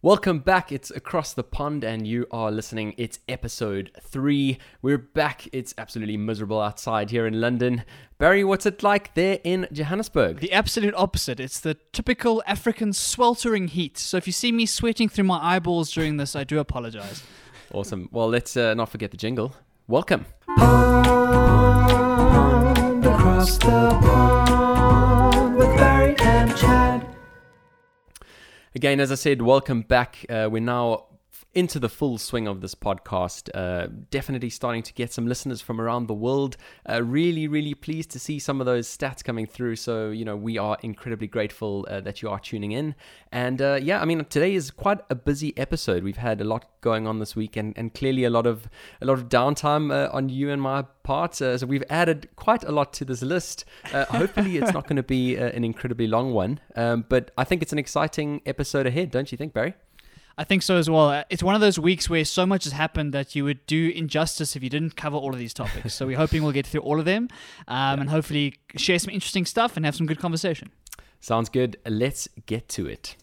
Welcome back. It's Across the Pond, and you are listening. It's episode three. We're back. It's absolutely miserable outside here in London. Barry, what's it like there in Johannesburg? The absolute opposite. It's the typical African sweltering heat. So if you see me sweating through my eyeballs during this, I do apologize. Awesome. Well, let's uh, not forget the jingle. Welcome. Pond across the pond Again, as I said, welcome back. Uh, we're now into the full swing of this podcast. Uh, definitely starting to get some listeners from around the world. Uh, really, really pleased to see some of those stats coming through. So, you know, we are incredibly grateful uh, that you are tuning in. And uh, yeah, I mean, today is quite a busy episode. We've had a lot going on this week, and, and clearly a lot of a lot of downtime uh, on you and my part. Uh, so we've added quite a lot to this list. Uh, hopefully, it's not going to be uh, an incredibly long one, um, but I think it's an exciting episode ahead, don't you think, Barry? I think so as well. Uh, It's one of those weeks where so much has happened that you would do injustice if you didn't cover all of these topics. so we're hoping we'll get through all of them um, and hopefully share some interesting stuff and have some good conversation. Sounds good. Let's get to it.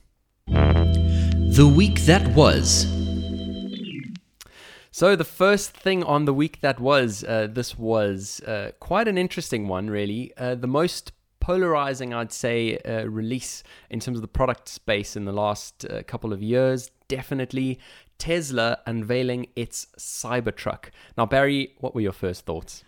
The week that was. So the first thing on the week that was, uh, this was uh, quite an interesting one, really. Uh, the most polarizing, I'd say, uh, release in terms of the product space in the last uh, couple of years. Definitely Tesla unveiling its Cybertruck. Now, Barry, what were your first thoughts?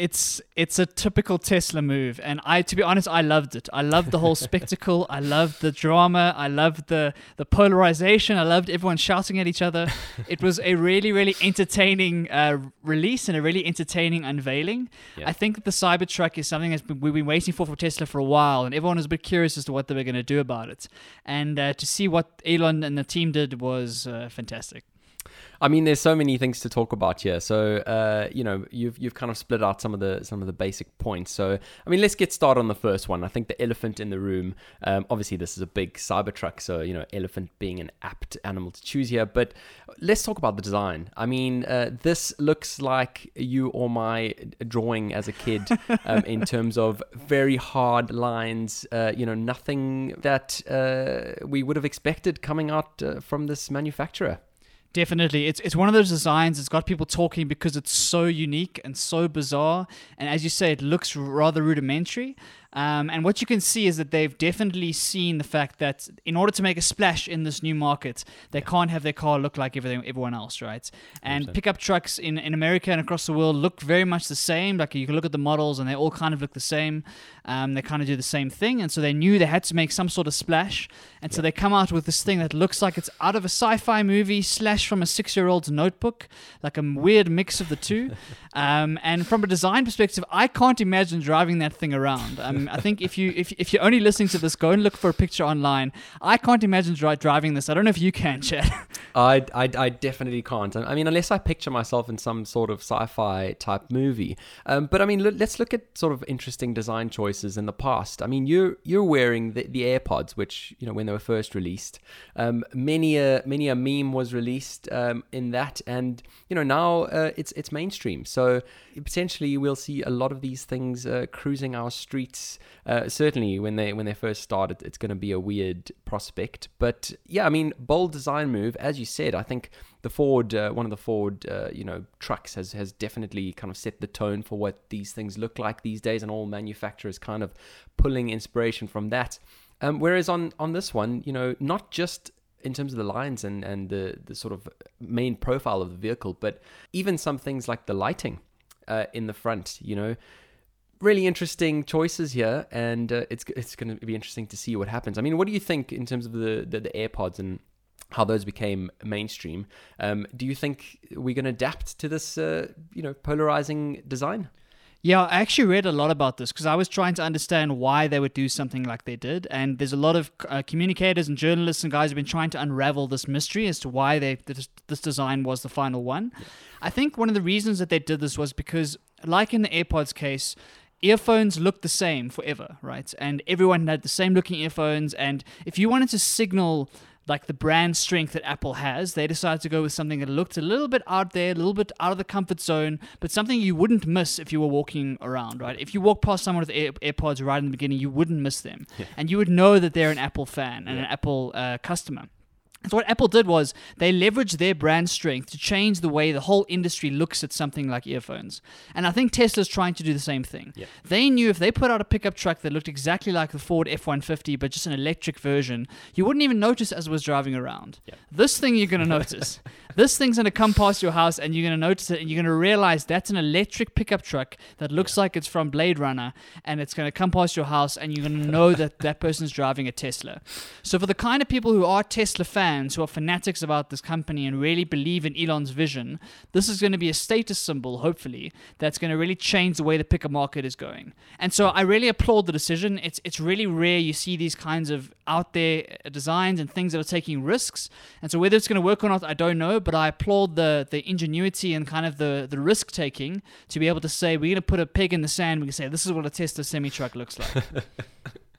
It's it's a typical Tesla move, and I, to be honest, I loved it. I loved the whole spectacle. I loved the drama. I loved the the polarization. I loved everyone shouting at each other. It was a really really entertaining uh, release and a really entertaining unveiling. Yeah. I think that the Cybertruck is something that's we've been waiting for for Tesla for a while, and everyone was a bit curious as to what they were going to do about it. And uh, to see what Elon and the team did was uh, fantastic. I mean, there's so many things to talk about here. So, uh, you know, you've you've kind of split out some of the some of the basic points. So, I mean, let's get started on the first one. I think the elephant in the room. Um, obviously, this is a big Cybertruck, so you know, elephant being an apt animal to choose here. But let's talk about the design. I mean, uh, this looks like you or my drawing as a kid um, in terms of very hard lines. Uh, you know, nothing that uh, we would have expected coming out uh, from this manufacturer. Definitely. It's it's one of those designs that's got people talking because it's so unique and so bizarre. And as you say, it looks rather rudimentary. Um, and what you can see is that they've definitely seen the fact that in order to make a splash in this new market, they can't have their car look like everything, everyone else, right? And 100%. pickup trucks in, in America and across the world look very much the same. Like you can look at the models and they all kind of look the same. Um, they kind of do the same thing. And so they knew they had to make some sort of splash. And so they come out with this thing that looks like it's out of a sci fi movie slash from a six year old's notebook, like a weird mix of the two. um, and from a design perspective, I can't imagine driving that thing around. I think if you if, if you're only listening to this, go and look for a picture online. I can't imagine dri- driving this. I don't know if you can, Chad. I, I, I definitely can't. I mean, unless I picture myself in some sort of sci-fi type movie. Um, but I mean, look, let's look at sort of interesting design choices in the past. I mean, you're you're wearing the, the AirPods, which you know when they were first released, um, many a many a meme was released um, in that, and you know now uh, it's it's mainstream. So potentially we'll see a lot of these things uh, cruising our streets. Uh, certainly when they when they first started, it's going to be a weird prospect. But yeah, I mean, bold design move, as you said. I think the Ford, uh, one of the Ford, uh, you know, trucks has has definitely kind of set the tone for what these things look like these days, and all manufacturers kind of pulling inspiration from that. Um, whereas on on this one, you know, not just in terms of the lines and and the the sort of main profile of the vehicle, but even some things like the lighting uh, in the front, you know. Really interesting choices here, and uh, it's it's going to be interesting to see what happens. I mean, what do you think in terms of the the, the AirPods and how those became mainstream? Um, do you think we're going to adapt to this, uh, you know, polarizing design? Yeah, I actually read a lot about this because I was trying to understand why they would do something like they did. And there's a lot of uh, communicators and journalists and guys have been trying to unravel this mystery as to why they this, this design was the final one. I think one of the reasons that they did this was because, like in the AirPods case, earphones looked the same forever, right? And everyone had the same looking earphones. And if you wanted to signal like the brand strength that Apple has, they decided to go with something that looked a little bit out there, a little bit out of the comfort zone, but something you wouldn't miss if you were walking around, right? If you walk past someone with Air- AirPods right in the beginning, you wouldn't miss them, and you would know that they're an Apple fan and an Apple uh, customer. So what Apple did was they leveraged their brand strength to change the way the whole industry looks at something like earphones. And I think Tesla's trying to do the same thing. Yeah. They knew if they put out a pickup truck that looked exactly like the Ford F-150 but just an electric version, you wouldn't even notice as it was driving around. Yeah. This thing you're going to notice. this thing's going to come past your house and you're going to notice it and you're going to realize that's an electric pickup truck that looks like it's from Blade Runner and it's going to come past your house and you're going to know that that person's driving a Tesla. So for the kind of people who are Tesla fans, who are fanatics about this company and really believe in Elon's vision, this is going to be a status symbol, hopefully, that's going to really change the way the pickup market is going. And so I really applaud the decision. It's it's really rare you see these kinds of out there uh, designs and things that are taking risks. And so whether it's going to work or not, I don't know, but I applaud the the ingenuity and kind of the the risk taking to be able to say we're going to put a peg in the sand. We can say this is what a Tesla semi truck looks like.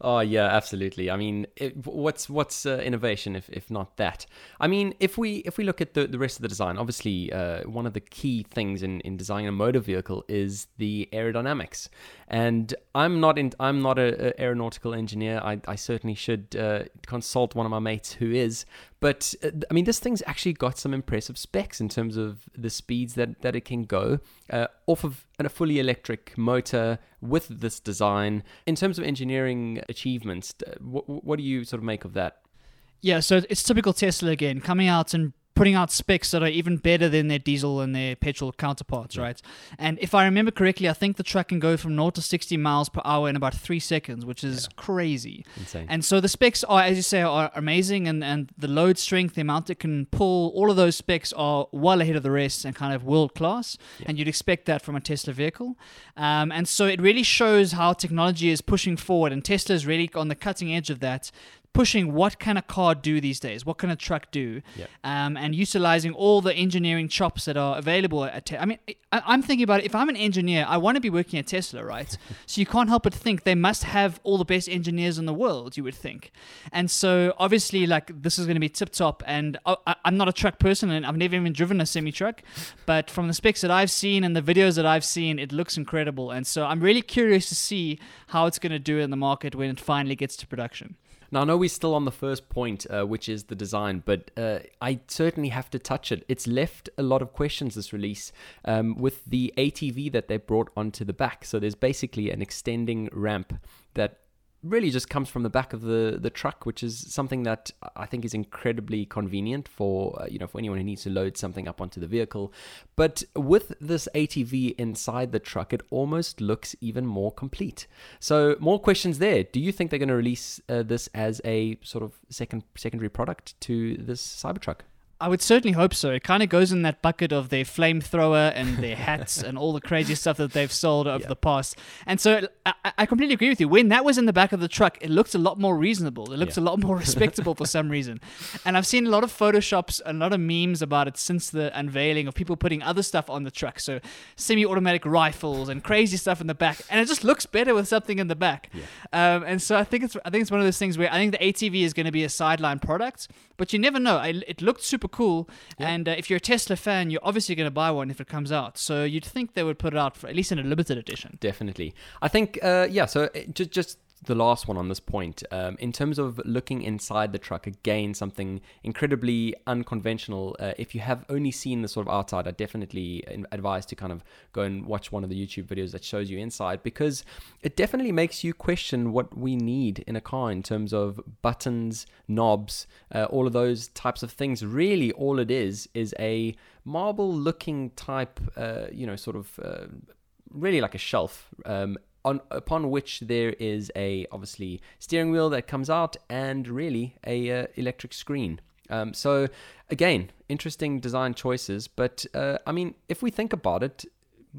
Oh yeah, absolutely. I mean, it, what's what's uh, innovation if, if not that? I mean, if we if we look at the, the rest of the design, obviously uh, one of the key things in, in designing a motor vehicle is the aerodynamics. And I'm not in I'm not a, a aeronautical engineer. I, I certainly should uh, consult one of my mates who is. But uh, I mean, this thing's actually got some impressive specs in terms of the speeds that, that it can go uh, off of a fully electric motor with this design. In terms of engineering achievements, what, what do you sort of make of that? Yeah, so it's typical Tesla again, coming out and putting out specs that are even better than their diesel and their petrol counterparts, right? And if I remember correctly, I think the truck can go from 0 to 60 miles per hour in about three seconds, which is crazy. Insane. And so the specs are, as you say, are amazing, and, and the load strength, the amount it can pull, all of those specs are well ahead of the rest and kind of world class. And you'd expect that from a Tesla vehicle. Um, and so it really shows how technology is pushing forward, and Tesla is really on the cutting edge of that. Pushing what can a car do these days? What can a truck do? Yep. Um, and utilizing all the engineering chops that are available at. Te- I mean, I, I'm thinking about it. If I'm an engineer, I want to be working at Tesla, right? so you can't help but think they must have all the best engineers in the world. You would think, and so obviously, like this is going to be tip top. And I, I- I'm not a truck person, and I've never even driven a semi truck, but from the specs that I've seen and the videos that I've seen, it looks incredible. And so I'm really curious to see how it's going to do in the market when it finally gets to production. Now, I know we're still on the first point, uh, which is the design, but uh, I certainly have to touch it. It's left a lot of questions, this release, um, with the ATV that they brought onto the back. So there's basically an extending ramp that really just comes from the back of the, the truck, which is something that I think is incredibly convenient for, uh, you know, for anyone who needs to load something up onto the vehicle. But with this ATV inside the truck, it almost looks even more complete. So more questions there. Do you think they're going to release uh, this as a sort of second secondary product to this Cybertruck? I would certainly hope so. It kind of goes in that bucket of their flamethrower and their hats and all the crazy stuff that they've sold over Yeah. the past. And so I, I completely agree with you. When that was in the back of the truck, it looked a lot more reasonable. It looks Yeah. a lot more respectable for some reason. And I've seen a lot of photoshops, a lot of memes about it since the unveiling of people putting other stuff on the truck. So semi-automatic rifles and crazy stuff in the back, and it just looks better with something in the back. Um, and so I think it's I think it's one of those things where I think the ATV is going to be a sideline product, but you never know. I, it looked super cool, and uh, if you're a Tesla fan, you're obviously going to buy one if it comes out. So you'd think they would put it out for at least in a limited edition. Definitely. I think, uh, yeah, so uh, just, just the last one on this point. Um, in terms of looking inside the truck, again, something incredibly unconventional. Uh, if you have only seen the sort of outside, I definitely advise to kind of go and watch one of the YouTube videos that shows you inside because it definitely makes you question what we need in a car in terms of buttons, knobs, uh, all of those types of things. Really, all it is is a marble looking type, uh, you know, sort of. Uh, really like a shelf um, on upon which there is a obviously steering wheel that comes out and really a uh, electric screen. Um, so again, interesting design choices, but uh, I mean, if we think about it,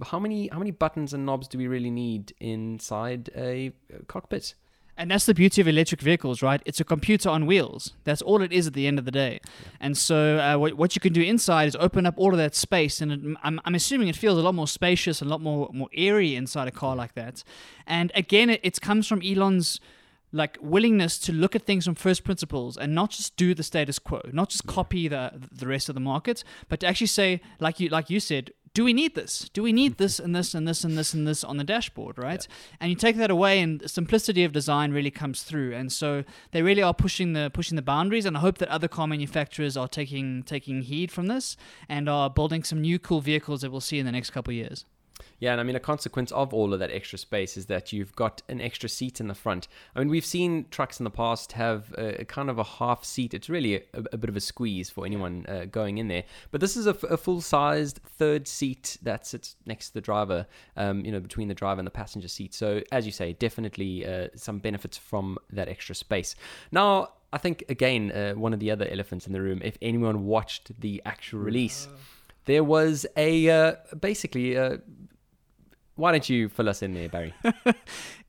how many how many buttons and knobs do we really need inside a cockpit? And that's the beauty of electric vehicles, right? It's a computer on wheels. That's all it is at the end of the day. And so, uh, what, what you can do inside is open up all of that space, and it, I'm, I'm assuming it feels a lot more spacious and a lot more more airy inside a car like that. And again, it, it comes from Elon's like willingness to look at things from first principles and not just do the status quo, not just copy the the rest of the market, but to actually say, like you like you said, do we need this? Do we need this and this and this and this and this on the dashboard, right? And you take that away, and simplicity of design really comes through. And so they really are pushing the pushing the boundaries. And I hope that other car manufacturers are taking taking heed from this and are building some new cool vehicles that we'll see in the next couple of years. Yeah, and I mean, a consequence of all of that extra space is that you've got an extra seat in the front. I mean, we've seen trucks in the past have a, a kind of a half seat. It's really a, a bit of a squeeze for anyone uh, going in there. But this is a, f- a full-sized third seat that sits next to the driver, um, you know, between the driver and the passenger seat. So, as you say, definitely uh, some benefits from that extra space. Now, I think again, uh, one of the other elephants in the room. If anyone watched the actual release, there was a uh, basically. Uh, why don't you fill us in there, Barry?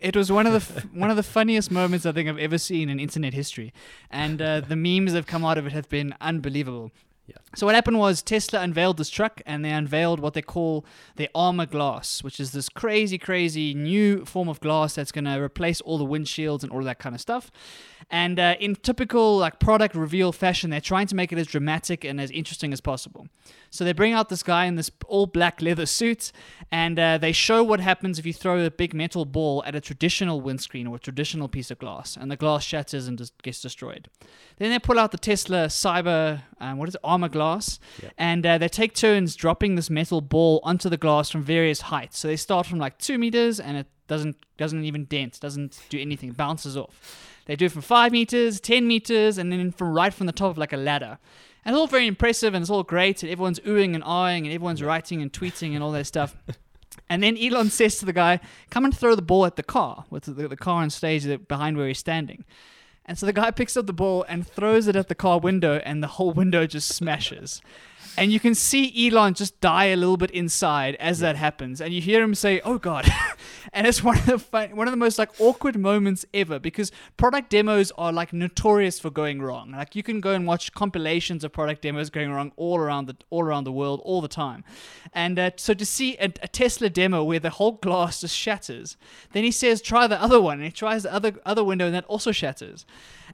It was one of the f- one of the funniest moments I think I've ever seen in internet history, and uh, the memes that have come out of it have been unbelievable. Yeah. So what happened was Tesla unveiled this truck, and they unveiled what they call the armor glass, which is this crazy, crazy new form of glass that's going to replace all the windshields and all that kind of stuff. And uh, in typical like product reveal fashion, they're trying to make it as dramatic and as interesting as possible. So they bring out this guy in this all black leather suit, and uh, they show what happens if you throw a big metal ball at a traditional windscreen or a traditional piece of glass, and the glass shatters and just gets destroyed. Then they pull out the Tesla Cyber, um, what is it, glass, and uh, they take turns dropping this metal ball onto the glass from various heights. So they start from like two meters, and it doesn't doesn't even dent, doesn't do anything, bounces off. They do it from five meters, ten meters, and then from right from the top of like a ladder. And it's all very impressive and it's all great, and everyone's oohing and ahhing, and everyone's writing and tweeting and all that stuff. And then Elon says to the guy, "Come and throw the ball at the car with the, the car on stage that- behind where he's standing." And so the guy picks up the ball and throws it at the car window, and the whole window just smashes. And you can see Elon just die a little bit inside as that happens, and you hear him say, "Oh God!" and it's one of the fun, one of the most like awkward moments ever because product demos are like notorious for going wrong. Like you can go and watch compilations of product demos going wrong all around the all around the world all the time, and uh, so to see a, a Tesla demo where the whole glass just shatters, then he says, "Try the other one," and he tries the other other window, and that also shatters.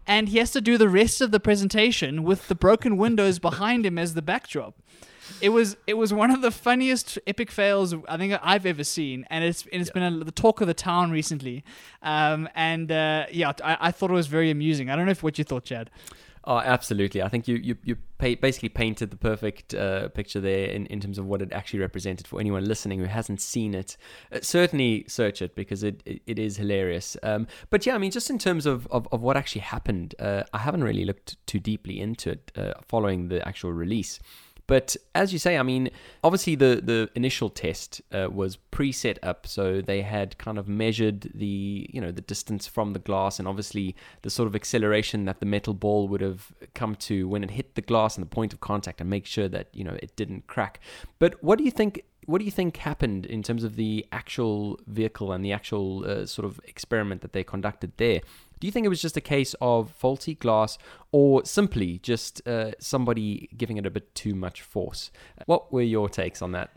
And he has to do the rest of the presentation with the broken windows behind him as the backdrop. It was it was one of the funniest epic fails I think I've ever seen, and it's and it's been a, the talk of the town recently. Um, and uh, yeah, I, I thought it was very amusing. I don't know if what you thought, Chad. Oh, absolutely. I think you you, you pa- basically painted the perfect uh, picture there in, in terms of what it actually represented for anyone listening who hasn't seen it. Uh, certainly search it because it, it, it is hilarious. Um, but yeah, I mean, just in terms of, of, of what actually happened, uh, I haven't really looked too deeply into it uh, following the actual release. But as you say, I mean, obviously the, the initial test uh, was pre-set up, so they had kind of measured the you know the distance from the glass, and obviously the sort of acceleration that the metal ball would have come to when it hit the glass and the point of contact, and make sure that you know it didn't crack. But what do you think? What do you think happened in terms of the actual vehicle and the actual uh, sort of experiment that they conducted there? Do you think it was just a case of faulty glass or simply just uh, somebody giving it a bit too much force? What were your takes on that?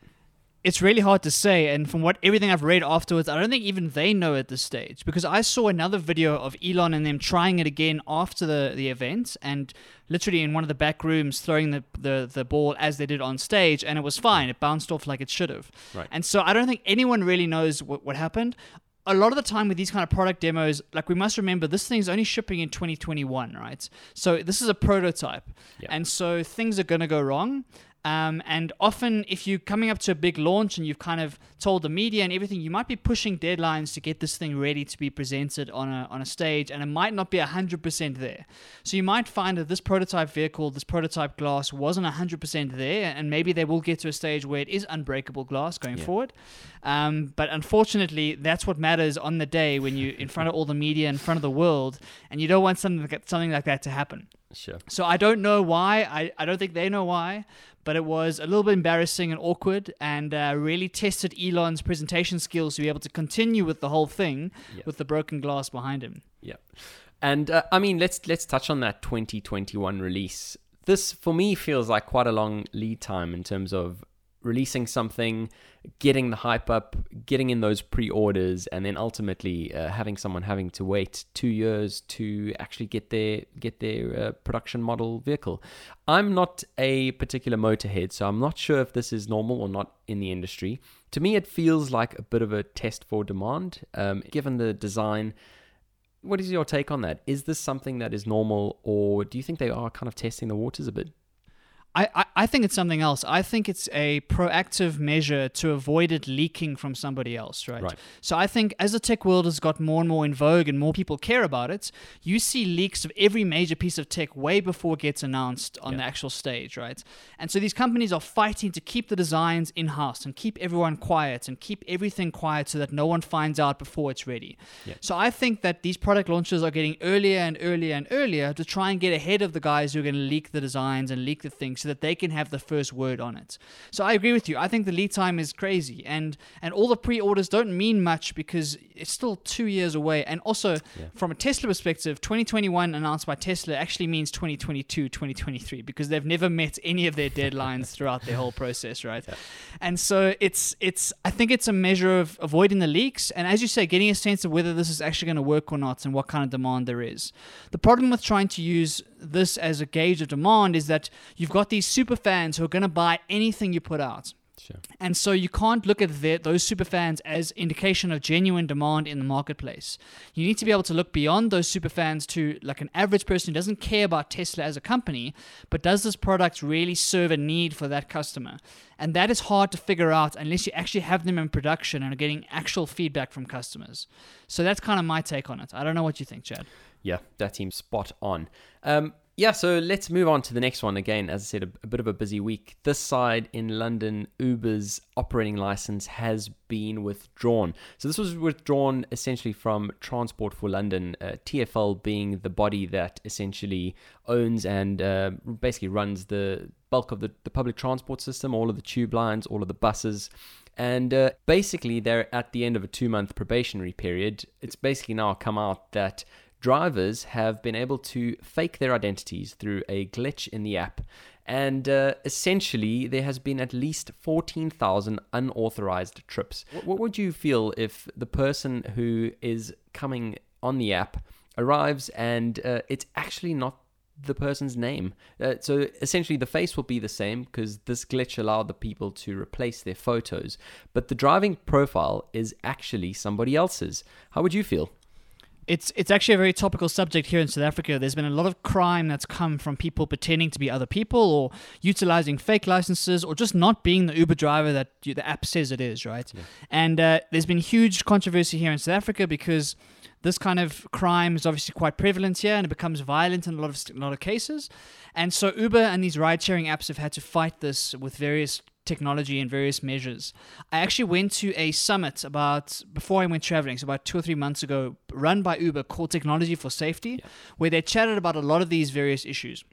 It's really hard to say, and from what everything I've read afterwards, I don't think even they know at this stage. Because I saw another video of Elon and them trying it again after the, the event, and literally in one of the back rooms throwing the, the, the ball as they did on stage, and it was fine. It bounced off like it should have. Right. And so I don't think anyone really knows what, what happened. A lot of the time with these kind of product demos, like we must remember, this thing's only shipping in 2021, right? So this is a prototype, and so things are going to go wrong. Um, and often, if you're coming up to a big launch and you've kind of told the media and everything, you might be pushing deadlines to get this thing ready to be presented on a, on a stage, and it might not be 100% there. So you might find that this prototype vehicle, this prototype glass, wasn't 100% there, and maybe they will get to a stage where it is unbreakable glass going Yeah. forward. Um, but unfortunately, that's what matters on the day when you're in front of all the media, in front of the world, and you don't want something like, something like that to happen. Sure. So I don't know why. I, I don't think they know why, but it was a little bit embarrassing and awkward and uh, really tested Elon's presentation skills to be able to continue with the whole thing Yeah. with the broken glass behind him. Yeah, and uh, I mean, let's let's touch on that 2021 release. This for me feels like quite a long lead time in terms of releasing something, getting the hype up, getting in those pre-orders, and then ultimately uh, having someone having to wait two years to actually get their get their uh, production model vehicle. I'm not a particular motorhead, so I'm not sure if this is normal or not in the industry. To me, it feels like a bit of a test for demand, um, given the design. What is your take on that? Is this something that is normal, or do you think they are kind of testing the waters a bit? I, I, I think it's something else. I think it's a proactive measure to avoid it leaking from somebody else, right? Right. So I think as the tech world has got more and more in vogue and more people care about it, you see leaks of every major piece of tech way before it gets announced on Yeah. the actual stage, right? And so these companies are fighting to keep the designs in house and keep everyone quiet and keep everything quiet so that no one finds out before it's ready. Yeah. So I think that these product launches are getting earlier and earlier and earlier to try and get ahead of the guys who are going to leak the designs and leak the things so that they can have the first word on it. So I agree with you. I think the lead time is crazy and and all the pre-orders don't mean much because it's still 2 years away and also from a Tesla perspective 2021 announced by Tesla actually means 2022 2023 because they've never met any of their deadlines throughout their whole process, right? And so it's it's I think it's a measure of avoiding the leaks and as you say getting a sense of whether this is actually going to work or not and what kind of demand there is. The problem with trying to use this as a gauge of demand is that you've got these super fans who are going to buy anything you put out. Sure. And so you can't look at their, those super fans as indication of genuine demand in the marketplace. You need to be able to look beyond those super fans to like an average person who doesn't care about Tesla as a company, but does this product really serve a need for that customer? And that is hard to figure out unless you actually have them in production and are getting actual feedback from customers. So that's kind of my take on it. I don't know what you think, Chad. Yeah, that seems spot on. Um, yeah, so let's move on to the next one. Again, as I said, a, a bit of a busy week. This side in London, Uber's operating license has been withdrawn. So this was withdrawn essentially from Transport for London, uh, TFL being the body that essentially owns and uh, basically runs the bulk of the, the public transport system, all of the tube lines, all of the buses. And uh, basically, they're at the end of a two month probationary period. It's basically now come out that drivers have been able to fake their identities through a glitch in the app. And uh, essentially, there has been at least 14,000 unauthorized trips. What, would you feel if the person who is coming on the app arrives and uh, it's actually not the person's name. Uh, so essentially, the face will be the same because this glitch allowed the people to replace their photos, but the driving profile is actually somebody else's. How would you feel? It's it's actually a very topical subject here in South Africa. There's been a lot of crime that's come from people pretending to be other people or utilizing fake licenses or just not being the Uber driver that you, the app says it is, right? And uh, there's been huge controversy here in South Africa because this kind of crime is obviously quite prevalent here and it becomes violent in a lot of a lot of cases. And so Uber and these ride-sharing apps have had to fight this with various technology and various measures. I actually went to a summit about before I went traveling, so about two or three months ago, run by Uber called Technology for Safety, where they chatted about a lot of these various issues.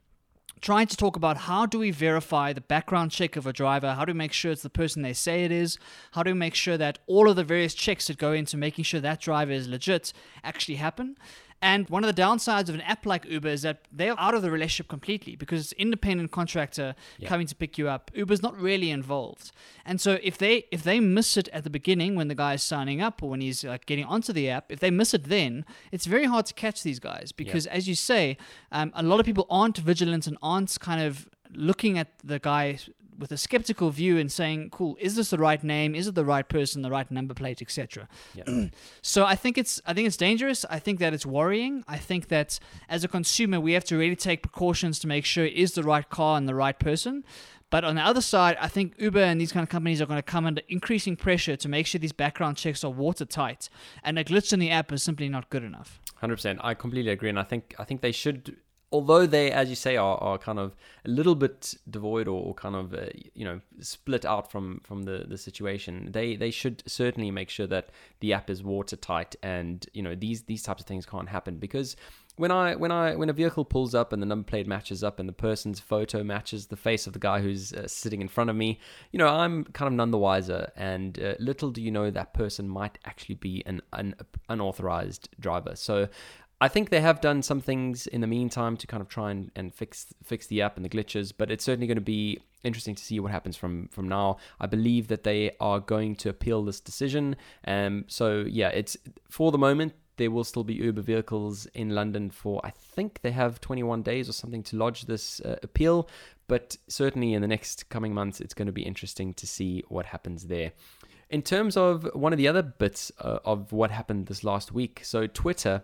Trying to talk about how do we verify the background check of a driver? How do we make sure it's the person they say it is? How do we make sure that all of the various checks that go into making sure that driver is legit actually happen? And one of the downsides of an app like Uber is that they're out of the relationship completely because it's independent contractor coming to pick you up. Uber's not really involved. And so if they if they miss it at the beginning when the guy is signing up or when he's like getting onto the app, if they miss it then, it's very hard to catch these guys because as you say, um, a lot of people aren't vigilant and aren't kind of looking at the guy with a skeptical view and saying, "Cool, is this the right name? Is it the right person? The right number plate, etc." so I think it's I think it's dangerous. I think that it's worrying. I think that as a consumer, we have to really take precautions to make sure it is the right car and the right person. But on the other side, I think Uber and these kind of companies are going to come under increasing pressure to make sure these background checks are watertight, and a glitch in the app is simply not good enough. Hundred percent. I completely agree, and I think I think they should, although they, as you say, are, are kind of a little bit devoid or kind of uh, you know split out from from the the situation. They they should certainly make sure that the app is watertight, and you know these these types of things can't happen because. When I when I when a vehicle pulls up and the number plate matches up and the person's photo matches the face of the guy who's uh, sitting in front of me, you know I'm kind of none the wiser. And uh, little do you know that person might actually be an un- unauthorized driver. So I think they have done some things in the meantime to kind of try and, and fix fix the app and the glitches, but it's certainly going to be interesting to see what happens from from now. I believe that they are going to appeal this decision. Um, so yeah, it's for the moment there will still be Uber vehicles in London for I think they have 21 days or something to lodge this uh, appeal, but certainly in the next coming months it's going to be interesting to see what happens there. In terms of one of the other bits uh, of what happened this last week, so Twitter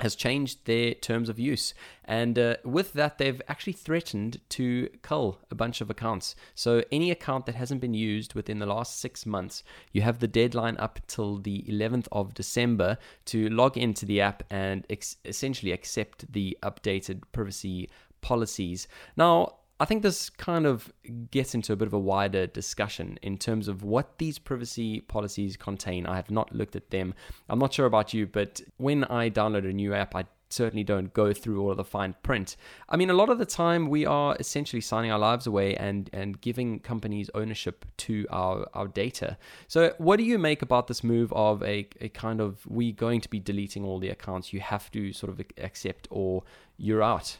has changed their terms of use. And uh, with that, they've actually threatened to cull a bunch of accounts. So, any account that hasn't been used within the last six months, you have the deadline up till the 11th of December to log into the app and ex- essentially accept the updated privacy policies. Now, I think this kind of gets into a bit of a wider discussion in terms of what these privacy policies contain. I have not looked at them. I'm not sure about you, but when I download a new app, I certainly don't go through all of the fine print. I mean, a lot of the time we are essentially signing our lives away and and giving companies ownership to our our data. So, what do you make about this move of a, a kind of we going to be deleting all the accounts you have to sort of accept or you're out?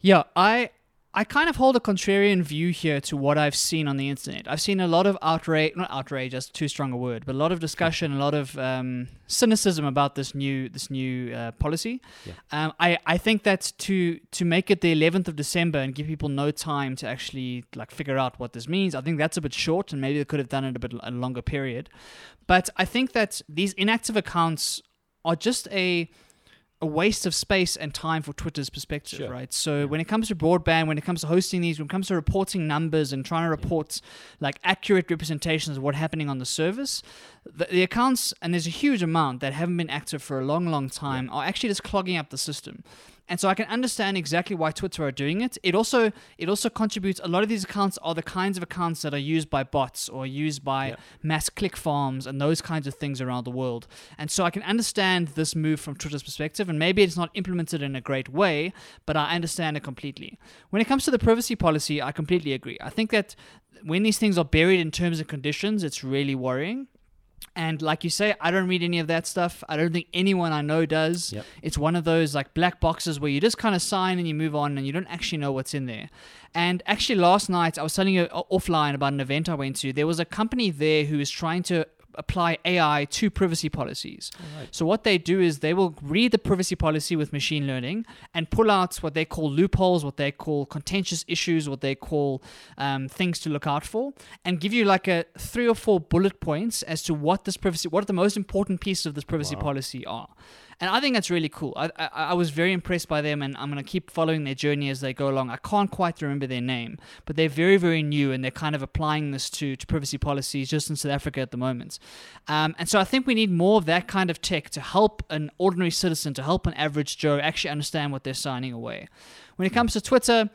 Yeah, I I kind of hold a contrarian view here to what I've seen on the internet. I've seen a lot of outrage, not outrage, that's too strong a word, but a lot of discussion, a lot of um, cynicism about this new this new uh, policy. Yeah. Um, I I think that to to make it the 11th of December and give people no time to actually like figure out what this means, I think that's a bit short, and maybe they could have done it a bit a longer period. But I think that these inactive accounts are just a a waste of space and time for Twitter's perspective, Sure. right? So when it comes to broadband, when it comes to hosting these, when it comes to reporting numbers and trying to report like accurate representations of what's happening on the service, the, the accounts and there's a huge amount that haven't been active for a long, long time are actually just clogging up the system. And so I can understand exactly why Twitter are doing it. It also it also contributes. A lot of these accounts are the kinds of accounts that are used by bots or used by Yeah. mass click farms and those kinds of things around the world. And so I can understand this move from Twitter's perspective, and maybe it's not implemented in a great way, but I understand it completely. When it comes to the privacy policy, I completely agree. I think that when these things are buried in terms and conditions, it's really worrying. And like you say, I don't read any of that stuff. I don't think anyone I know does. Yep. It's one of those like black boxes where you just kind of sign and you move on and you don't actually know what's in there. And actually, last night I was telling you offline about an event I went to. There was a company there who was trying to apply AI to privacy policies. So what they do is they will read the privacy policy with machine learning and pull out what they call loopholes, what they call contentious issues, what they call um, things to look out for, and give you like a three or four bullet points as to what this privacy, what the most important pieces of this privacy policy are. And I think that's really cool. I, I, I was very impressed by them, and I'm going to keep following their journey as they go along. I can't quite remember their name, but they're very, very new, and they're kind of applying this to, to privacy policies just in South Africa at the moment. Um, and so I think we need more of that kind of tech to help an ordinary citizen, to help an average Joe actually understand what they're signing away. When it comes to Twitter,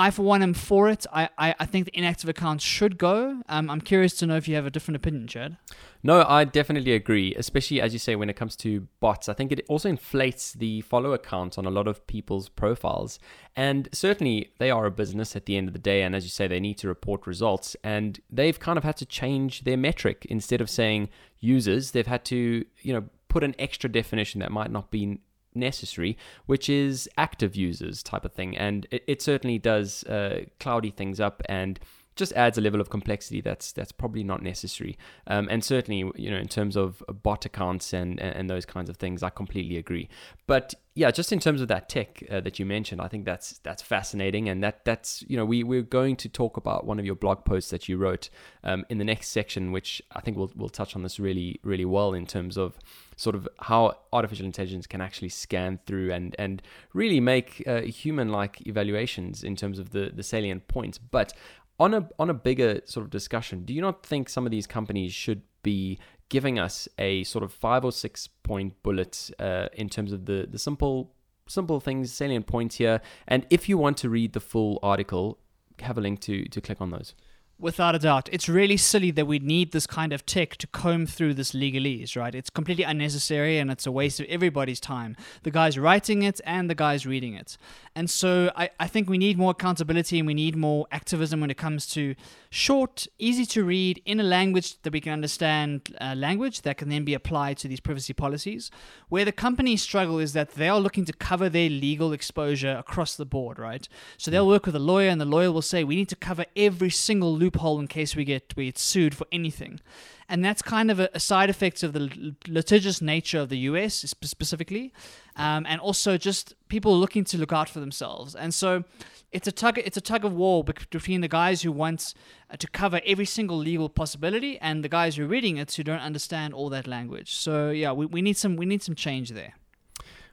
I, for one, am for it. I, I, I think the inactive accounts should go. Um, I'm curious to know if you have a different opinion, Chad. No, I definitely agree, especially as you say when it comes to bots. I think it also inflates the follower count on a lot of people's profiles. And certainly they are a business at the end of the day. And as you say, they need to report results. And they've kind of had to change their metric. Instead of saying users, they've had to, you know, put an extra definition that might not be necessary, which is active users type of thing. And it, it certainly does uh, cloudy things up and just adds a level of complexity that's that's probably not necessary. Um, and certainly, you know, in terms of bot accounts and, and those kinds of things, I completely agree. But yeah, just in terms of that tech uh, that you mentioned, I think that's that's fascinating, and that that's you know we we're going to talk about one of your blog posts that you wrote um, in the next section, which I think we'll we'll touch on this really really well in terms of sort of how artificial intelligence can actually scan through and and really make uh, human like evaluations in terms of the the salient points, but on a on a bigger sort of discussion, do you not think some of these companies should be giving us a sort of five or six point bullet uh, in terms of the the simple simple things, salient points here? And if you want to read the full article, have a link to to click on those. Without a doubt. It's really silly that we need this kind of tech to comb through this legalese, right? It's completely unnecessary and it's a waste of everybody's time. The guys writing it and the guys reading it. And so I, I think we need more accountability and we need more activism when it comes to short, easy to read, in a language that we can understand, uh, language that can then be applied to these privacy policies. Where the companies struggle is that they are looking to cover their legal exposure across the board, right? So they'll work with a lawyer and the lawyer will say, we need to cover every single loophole in case we get, we get sued for anything. And that's kind of a, a side effect of the litigious nature of the US specifically, um, and also just people looking to look out for themselves. And so it's a tug it's a tug of war between the guys who want uh, to cover every single legal possibility and the guys who are reading it who don't understand all that language. So yeah, we, we need some we need some change there.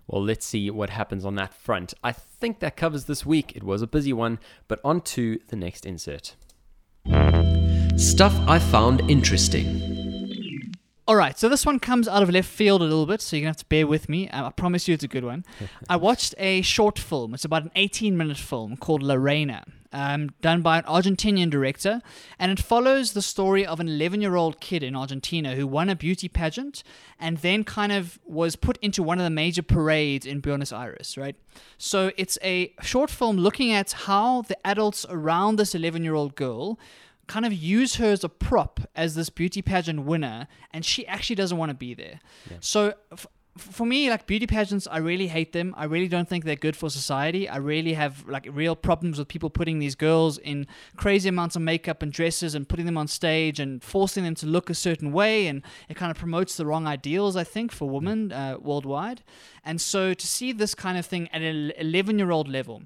Well, let's see what happens on that front. I think that covers this week. It was a busy one, but on to the next insert. Stuff I found interesting. All right, so this one comes out of left field a little bit, so you're gonna have to bear with me. I promise you, it's a good one. I watched a short film. It's about an 18-minute film called La Reina, um, done by an Argentinian director, and it follows the story of an 11-year-old kid in Argentina who won a beauty pageant and then kind of was put into one of the major parades in Buenos Aires. Right. So it's a short film looking at how the adults around this 11-year-old girl kind of use her as a prop as this beauty pageant winner, and she actually doesn't want to be there. So. F- for me, like beauty pageants, I really hate them. I really don't think they're good for society. I really have like real problems with people putting these girls in crazy amounts of makeup and dresses and putting them on stage and forcing them to look a certain way. And it kind of promotes the wrong ideals, I think, for women uh, worldwide. And so to see this kind of thing at an 11 year old level,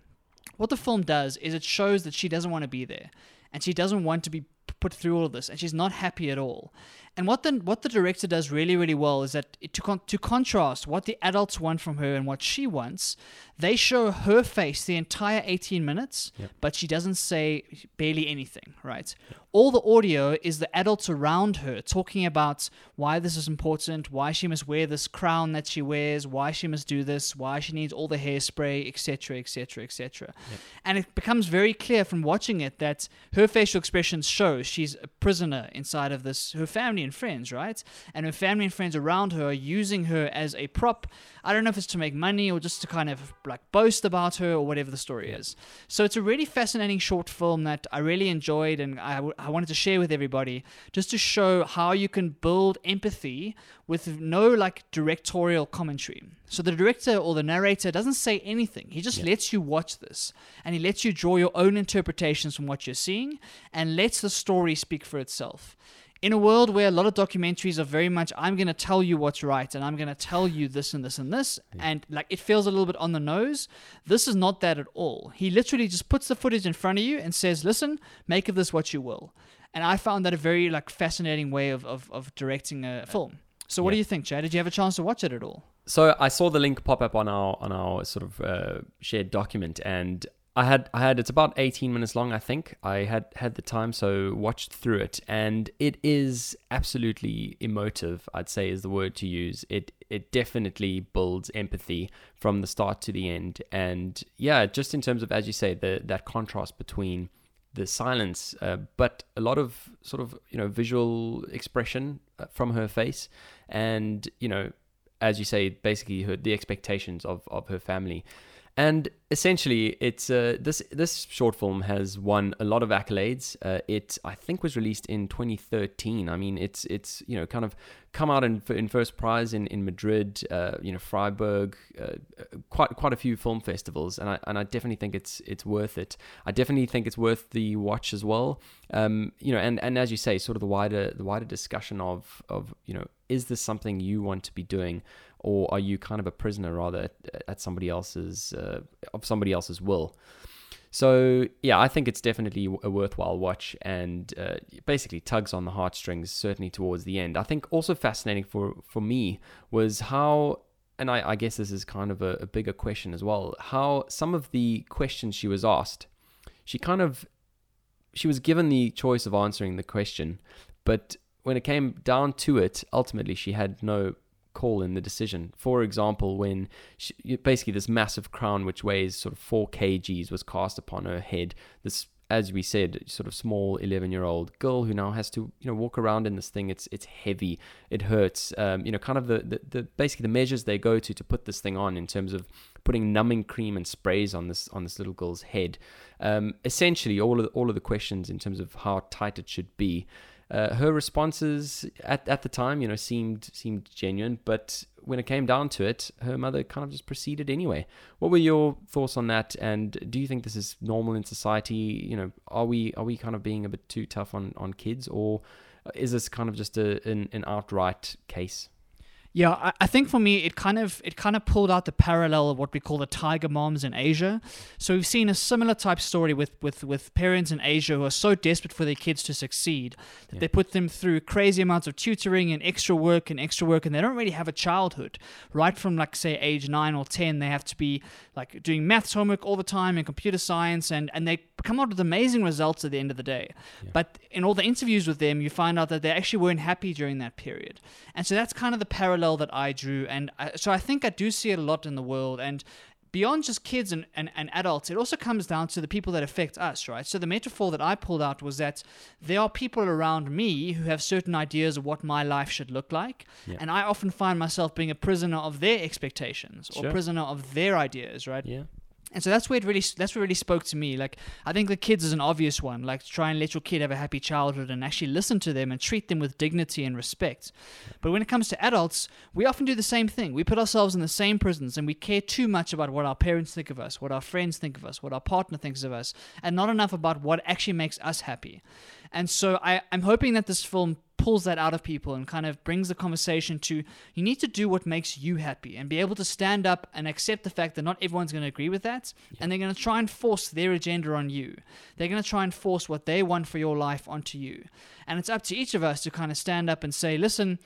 what the film does is it shows that she doesn't want to be there and she doesn't want to be put through all of this and she's not happy at all and what the what the director does really really well is that it- to con- to contrast what the adults want from her and what she wants they show her face the entire 18 minutes but she doesn't say barely anything right? All the audio is the adults around her talking about why this is important why she must wear this crown that she wears why she must do this why she needs all the hairspray etc etc etc and it becomes very clear from watching it that her facial expressions show she's a prisoner inside of this her family and friends right? And her family and friends around her are using her as a prop. I don't know if it's to make money or just to kind of like boast about her or whatever the story is. So it's a really fascinating short film that i really enjoyed and I, w- I wanted to share with everybody just to show how you can build empathy with no like directorial commentary. So the director or the narrator doesn't say anything. He just lets you watch this and he lets you draw your own interpretations from what you're seeing and lets the story speak for itself in a world where a lot of documentaries are very much i'm going to tell you what's right and i'm going to tell you this and this and this and like it feels a little bit on the nose. This is not that at all. He literally just puts the footage in front of you and says listen make of this what you will. And i found that a very like fascinating way of, of, of directing a film. So what Yeah. do you think chad did you have a chance to watch it at all? So I saw the link pop up on our on our sort of uh, shared document, and I had I had it's about 18 minutes long. I think I had had the time, so watched through it, and it is absolutely emotive. I'd say is the word to use. It it definitely builds empathy from the start to the end, and yeah, just in terms of as you say the that contrast between the silence, uh, but a lot of sort of you know visual expression uh, from her face, and you know as you say, basically her, the expectations of, of her family. And essentially, it's uh, this this short film has won a lot of accolades. Uh, it I think was released in 2013. I mean, it's it's you know kind of come out in in first prize in in Madrid, uh, you know Freiburg, uh, quite quite a few film festivals, and I and I definitely think it's it's worth it. I definitely think it's worth the watch as well. Um, you know, and and as you say, sort of the wider the wider discussion of of you know is this something you want to be doing or are you kind of a prisoner rather at, somebody else's uh, of somebody else's will. So yeah i think it's definitely a worthwhile watch and uh, basically tugs on the heartstrings certainly towards the end. I think also fascinating for for me was how and I, I guess this is kind of a, a bigger question as well how some of the questions she was asked she kind of she was given the choice of answering the question but when it came down to it ultimately she had no call in the decision for example when she, basically this massive crown which weighs sort of 4 kgs was cast upon her head this as we said, sort of small eleven year old girl who now has to you know walk around in this thing. It's it's heavy, it hurts. Um, you know, kind of the, the the basically the measures they go to to put this thing on in terms of putting numbing cream and sprays on this on this little girl's head. Um, essentially, all of all of the questions in terms of how tight it should be. Uh, her responses at, at the time, you know, seemed seemed genuine, but when it came down to it, her mother kind of just proceeded anyway. What were your thoughts on that? And do you think this is normal in society? You know, are we are we kind of being a bit too tough on on kids, or is this kind of just a an, an outright case? Yeah, I, I think for me it kind of it kind of pulled out the parallel of what we call the tiger moms in Asia. So we've seen a similar type story with with with parents in Asia who are so desperate for their kids to succeed that Yeah. they put them through crazy amounts of tutoring and extra work and extra work, and they don't really have a childhood. Right from like say age nine or ten, they have to be like doing maths homework all the time and computer science, and and they come out with amazing results at the end of the day. But in all the interviews with them, you find out that they actually weren't happy during that period. And so that's kind of the parallel that I drew. And I, so I think I do see it a lot in the world. And beyond just kids and, and, and adults, it also comes down to the people that affect us, right? So the metaphor that I pulled out was that there are people around me who have certain ideas of what my life should look like. Yeah. And I often find myself being a prisoner of their expectations or Sure. prisoner of their ideas, right? Yeah, And so that's where it really that's what really spoke to me. Like I think the kids is an obvious one. Like try and let your kid have a happy childhood and actually listen to them and treat them with dignity and respect. But when it comes to adults, we often do the same thing. We put ourselves in the same prisons and we care too much about what our parents think of us, what our friends think of us, what our partner thinks of us, and not enough about what actually makes us happy. And so I, I'm hoping that this film pulls that out of people and kind of brings the conversation to you need to do what makes you happy and be able to stand up and accept the fact that not everyone's going to agree with that and they're going to try and force their agenda on you. They're going to try and force what they want for your life onto you. And it's up to each of us to kind of stand up and say, listen,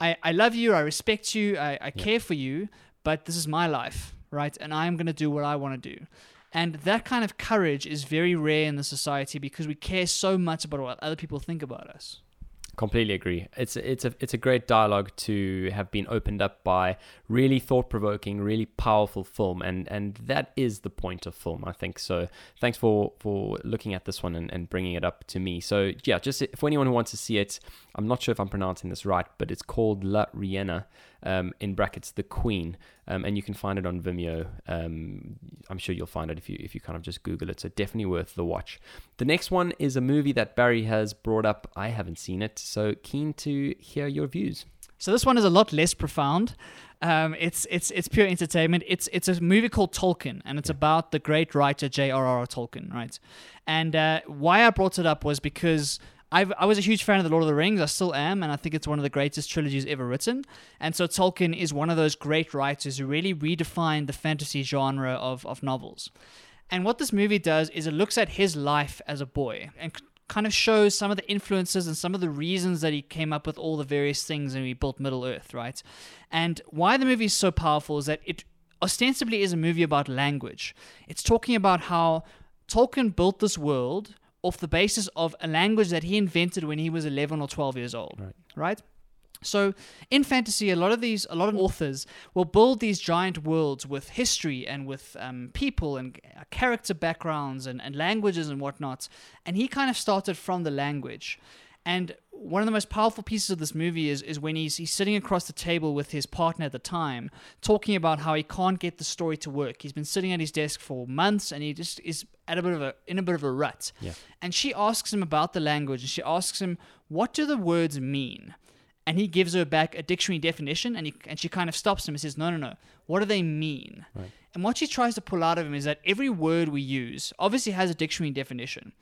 I, I love you, I respect you, I, I care for you, but this is my life, right? And I'm going to do what I want to do. And that kind of courage is very rare in the society because we care so much about what other people think about us. completely agree. It's it's a it's a great dialogue to have been opened up by really thought provoking, really powerful film, and and that is the point of film, I think. So thanks for for looking at this one and, and bringing it up to me. So yeah, just for anyone who wants to see it, I'm not sure if I'm pronouncing this right, but it's called La Riena, um, in brackets the Queen, um, and you can find it on Vimeo. Um, I'm sure you'll find it if you if you kind of just Google it. So definitely worth the watch. The next one is a movie that Barry has brought up. I haven't seen it, so keen to hear your views. So this one is a lot less profound. Um, it's it's it's pure entertainment. It's it's a movie called Tolkien, and it's about the great writer J.R.R. Tolkien, right? And uh, why I brought it up was because I've, I was a huge fan of the Lord of the Rings. I still am, and I think it's one of the greatest trilogies ever written. And so Tolkien is one of those great writers who really redefined the fantasy genre of of novels. And what this movie does is it looks at his life as a boy and kind of shows some of the influences and some of the reasons that he came up with all the various things and he built Middle Earth, right? And why the movie is so powerful is that it ostensibly is a movie about language. It's talking about how Tolkien built this world off the basis of a language that he invented when he was 11 or 12 years old, Right. right? So in fantasy, a lot of these, a lot of authors will build these giant worlds with history and with um, people and character backgrounds and, and languages and whatnot. And he kind of started from the language. And one of the most powerful pieces of this movie is, is when he's, he's sitting across the table with his partner at the time, talking about how he can't get the story to work. He's been sitting at his desk for months and he just is at a bit of a in a bit of a rut. Yeah. And she asks him about the language and she asks him, What do the words mean? And he gives her back a dictionary definition and he, and she kind of stops him and says, No, no, no. What do they mean? Right. And what she tries to pull out of him is that every word we use obviously has a dictionary definition.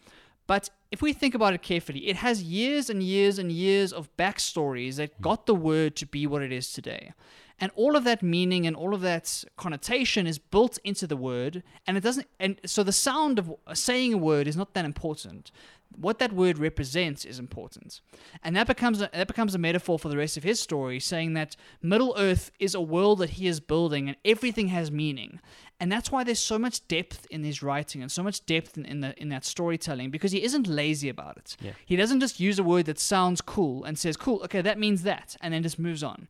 But if we think about it carefully, it has years and years and years of backstories that hmm. got the word to be what it is today. And all of that meaning and all of that connotation is built into the word, and it doesn't. And so the sound of saying a word is not that important. What that word represents is important, and that becomes a, that becomes a metaphor for the rest of his story, saying that Middle Earth is a world that he is building, and everything has meaning. And that's why there's so much depth in his writing and so much depth in, in, the, in that storytelling because he isn't lazy about it. Yeah. He doesn't just use a word that sounds cool and says, cool, okay, that means that, and then just moves on.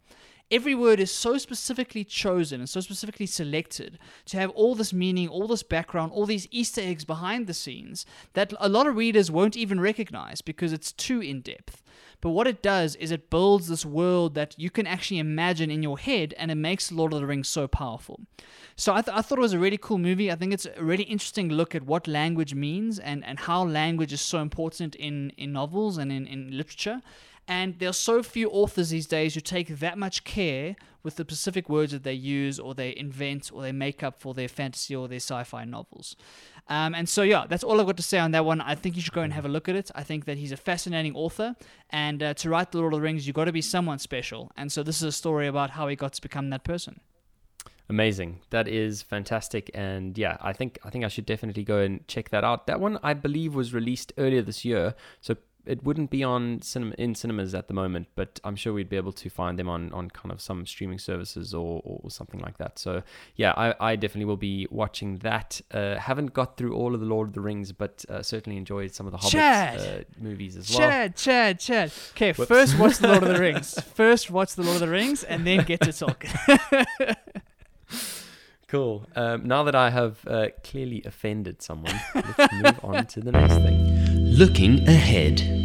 Every word is so specifically chosen and so specifically selected to have all this meaning, all this background, all these Easter eggs behind the scenes that a lot of readers won't even recognize because it's too in depth. But what it does is it builds this world that you can actually imagine in your head, and it makes Lord of the Rings so powerful. So I, th- I thought it was a really cool movie. I think it's a really interesting look at what language means and, and how language is so important in, in novels and in, in literature. And there are so few authors these days who take that much care with the specific words that they use or they invent or they make up for their fantasy or their sci fi novels. Um, and so, yeah, that's all I've got to say on that one. I think you should go and have a look at it. I think that he's a fascinating author. And uh, to write The Lord of the Rings, you've got to be someone special. And so, this is a story about how he got to become that person. Amazing. That is fantastic. And yeah, I think I think I should definitely go and check that out. That one I believe was released earlier this year. So it wouldn't be on cinema in cinemas at the moment, but I'm sure we'd be able to find them on, on kind of some streaming services or, or something like that. So yeah, I, I definitely will be watching that. Uh, haven't got through all of the Lord of the Rings, but uh, certainly enjoyed some of the Hobbit uh, movies as well. Chad, Chad, Chad. Okay, first watch the Lord of the Rings. First watch the Lord of the Rings, and then get to talk. Cool. Um, now that I have uh, clearly offended someone, let's move on to the next thing. Looking ahead.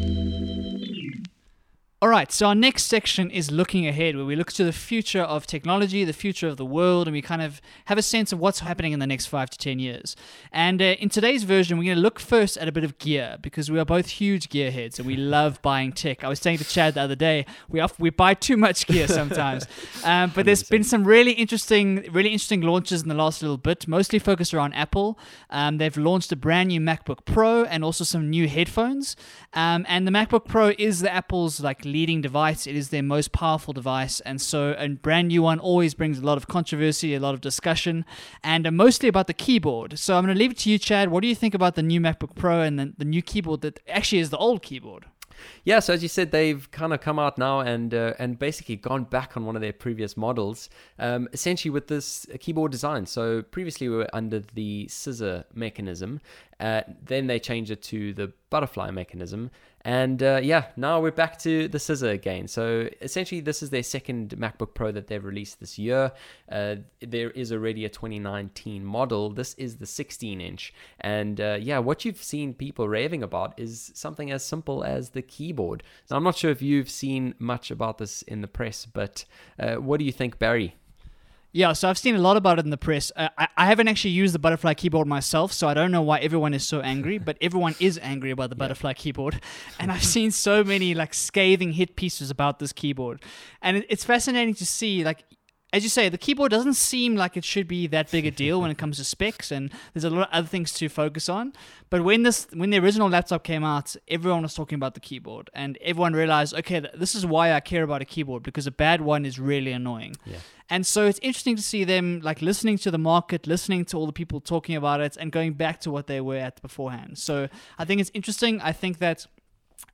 All right, so our next section is looking ahead, where we look to the future of technology, the future of the world, and we kind of have a sense of what's happening in the next five to ten years. And uh, in today's version, we're going to look first at a bit of gear because we are both huge gearheads and we love buying tech. I was saying to Chad the other day, we off- we buy too much gear sometimes. um, but there's been some really interesting, really interesting launches in the last little bit, mostly focused around Apple. Um, they've launched a brand new MacBook Pro and also some new headphones. Um, and the MacBook Pro is the Apple's like leading device. It is their most powerful device, and so a brand new one always brings a lot of controversy, a lot of discussion, and uh, mostly about the keyboard. So I'm going to leave it to you, Chad. What do you think about the new MacBook Pro and the, the new keyboard that actually is the old keyboard? Yeah, so as you said, they've kind of come out now and uh, and basically gone back on one of their previous models, um, essentially with this keyboard design. So previously we were under the scissor mechanism, uh, then they changed it to the butterfly mechanism, and uh, yeah, now we're back to the scissor again. So essentially, this is their second MacBook Pro that they've released this year. Uh, there is already a 2019 model. This is the 16 inch, and uh, yeah, what you've seen people raving about is something as simple as the keyboard. Now, I'm not sure if you've seen much about this in the press, but uh, what do you think, Barry? Yeah, so I've seen a lot about it in the press. Uh, I, I haven't actually used the butterfly keyboard myself, so I don't know why everyone is so angry, but everyone is angry about the butterfly keyboard. And I've seen so many like scathing hit pieces about this keyboard. And it, it's fascinating to see like as you say, the keyboard doesn't seem like it should be that big a deal when it comes to specs, and there's a lot of other things to focus on. But when this, when the original laptop came out, everyone was talking about the keyboard, and everyone realized, okay, this is why I care about a keyboard because a bad one is really annoying. Yeah. And so it's interesting to see them like listening to the market, listening to all the people talking about it, and going back to what they were at beforehand. So I think it's interesting. I think that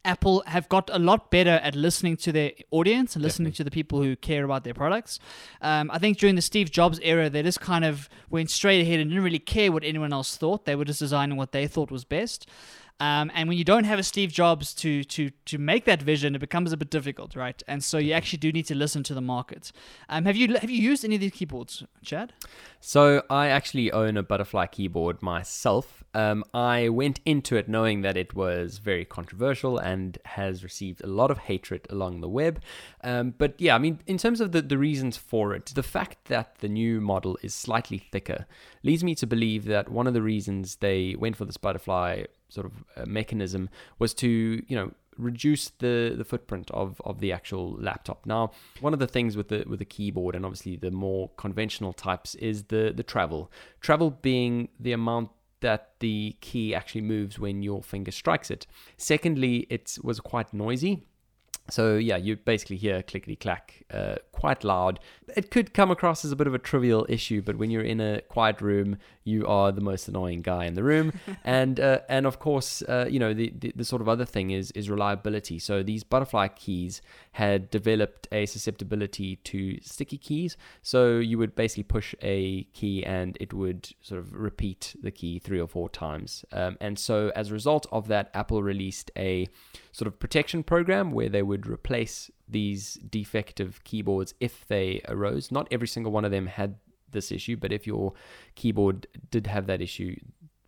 Apple have got a lot better at listening to their audience and listening to the people who care about their products. Um, I think during the Steve Jobs era, they just kind of went straight ahead and didn't really care what anyone else thought. They were just designing what they thought was best. Um, and when you don't have a Steve Jobs to to to make that vision, it becomes a bit difficult, right? And so you actually do need to listen to the market. Um, have you have you used any of these keyboards, Chad? So I actually own a butterfly keyboard myself. Um, I went into it knowing that it was very controversial and has received a lot of hatred along the web. Um, but yeah, I mean, in terms of the, the reasons for it, the fact that the new model is slightly thicker leads me to believe that one of the reasons they went for this butterfly sort of uh, mechanism was to, you know, reduce the the footprint of of the actual laptop. Now, one of the things with the with the keyboard and obviously the more conventional types is the the travel. Travel being the amount that the key actually moves when your finger strikes it. Secondly, it was quite noisy. So yeah, you basically hear clickety clack, uh, quite loud. It could come across as a bit of a trivial issue, but when you're in a quiet room, you are the most annoying guy in the room. and uh, and of course, uh, you know the, the the sort of other thing is is reliability. So these butterfly keys had developed a susceptibility to sticky keys. So you would basically push a key and it would sort of repeat the key three or four times. Um, and so as a result of that, Apple released a sort of protection program where they would replace these defective keyboards if they arose. Not every single one of them had this issue, but if your keyboard did have that issue,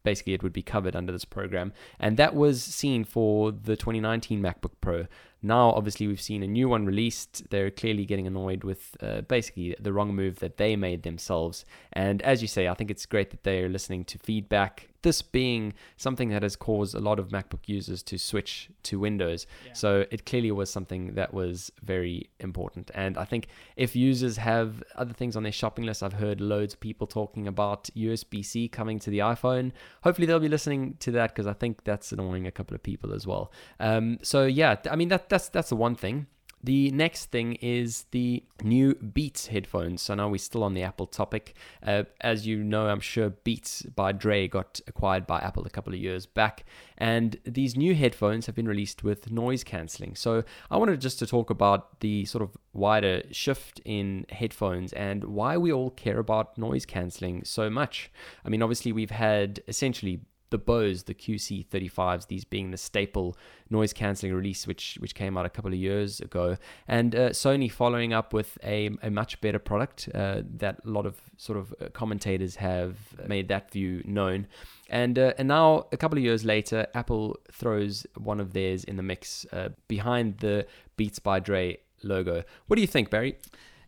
basically it would be covered under this program. And that was seen for the 2019 MacBook Pro. Now, obviously, we've seen a new one released. They're clearly getting annoyed with uh, basically the wrong move that they made themselves. And as you say, I think it's great that they're listening to feedback. This being something that has caused a lot of MacBook users to switch to Windows. So it clearly was something that was very important. And I think if users have other things on their shopping list, I've heard loads of people talking about USB C coming to the iPhone. Hopefully, they'll be listening to that because I think that's annoying a couple of people as well. Um, so yeah, I mean that that's that's the one thing. The next thing is the new Beats headphones. So now we're still on the Apple topic. Uh, as you know, I'm sure Beats by Dre got acquired by Apple a couple of years back, and these new headphones have been released with noise cancelling. So I wanted just to talk about the sort of wider shift in headphones and why we all care about noise cancelling so much. I mean, obviously we've had essentially the Bose, the QC35s, these being the staple noise cancelling release, which which came out a couple of years ago, and uh, Sony following up with a, a much better product uh, that a lot of sort of uh, commentators have made that view known, and uh, and now a couple of years later, Apple throws one of theirs in the mix uh, behind the Beats by Dre logo. What do you think, Barry?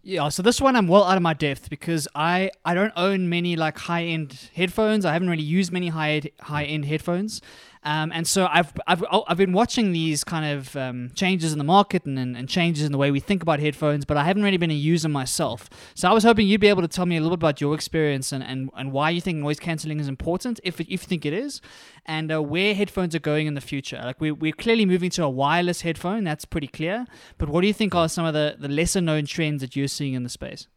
Yeah, so this one I'm well out of my depth because I I don't own many like high end headphones. I haven't really used many high high end headphones, um, and so I've I've I've been watching these kind of um, changes in the market and, and and changes in the way we think about headphones, but I haven't really been a user myself. So I was hoping you'd be able to tell me a little bit about your experience and and, and why you think noise cancelling is important, if if you think it is, and uh, where headphones are going in the future. Like we we're clearly moving to a wireless headphone. That's pretty clear. But what do you think are some of the the lesser known trends that you're seeing in the space?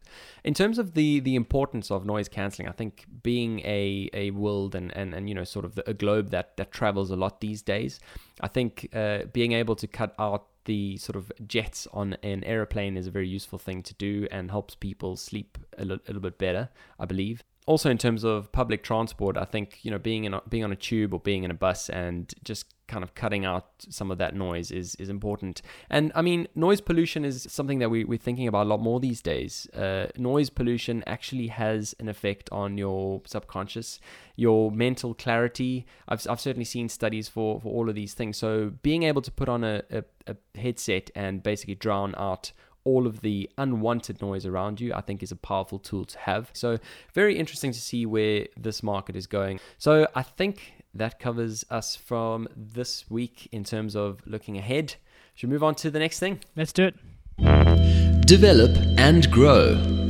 In terms of the the importance of noise cancelling, I think being a, a world and, and, and you know sort of the, a globe that that travels a lot these days, I think uh, being able to cut out the sort of jets on an aeroplane is a very useful thing to do and helps people sleep a little bit better, I believe. Also, in terms of public transport, I think you know being in a, being on a tube or being in a bus and just kind of cutting out some of that noise is is important. And I mean, noise pollution is something that we, we're thinking about a lot more these days. Uh, noise pollution actually has an effect on your subconscious, your mental clarity. I've, I've certainly seen studies for, for all of these things. So being able to put on a, a, a headset and basically drown out all of the unwanted noise around you, I think is a powerful tool to have. So, very interesting to see where this market is going. So, I think that covers us from this week in terms of looking ahead. Should we move on to the next thing? Let's do it. Develop and grow.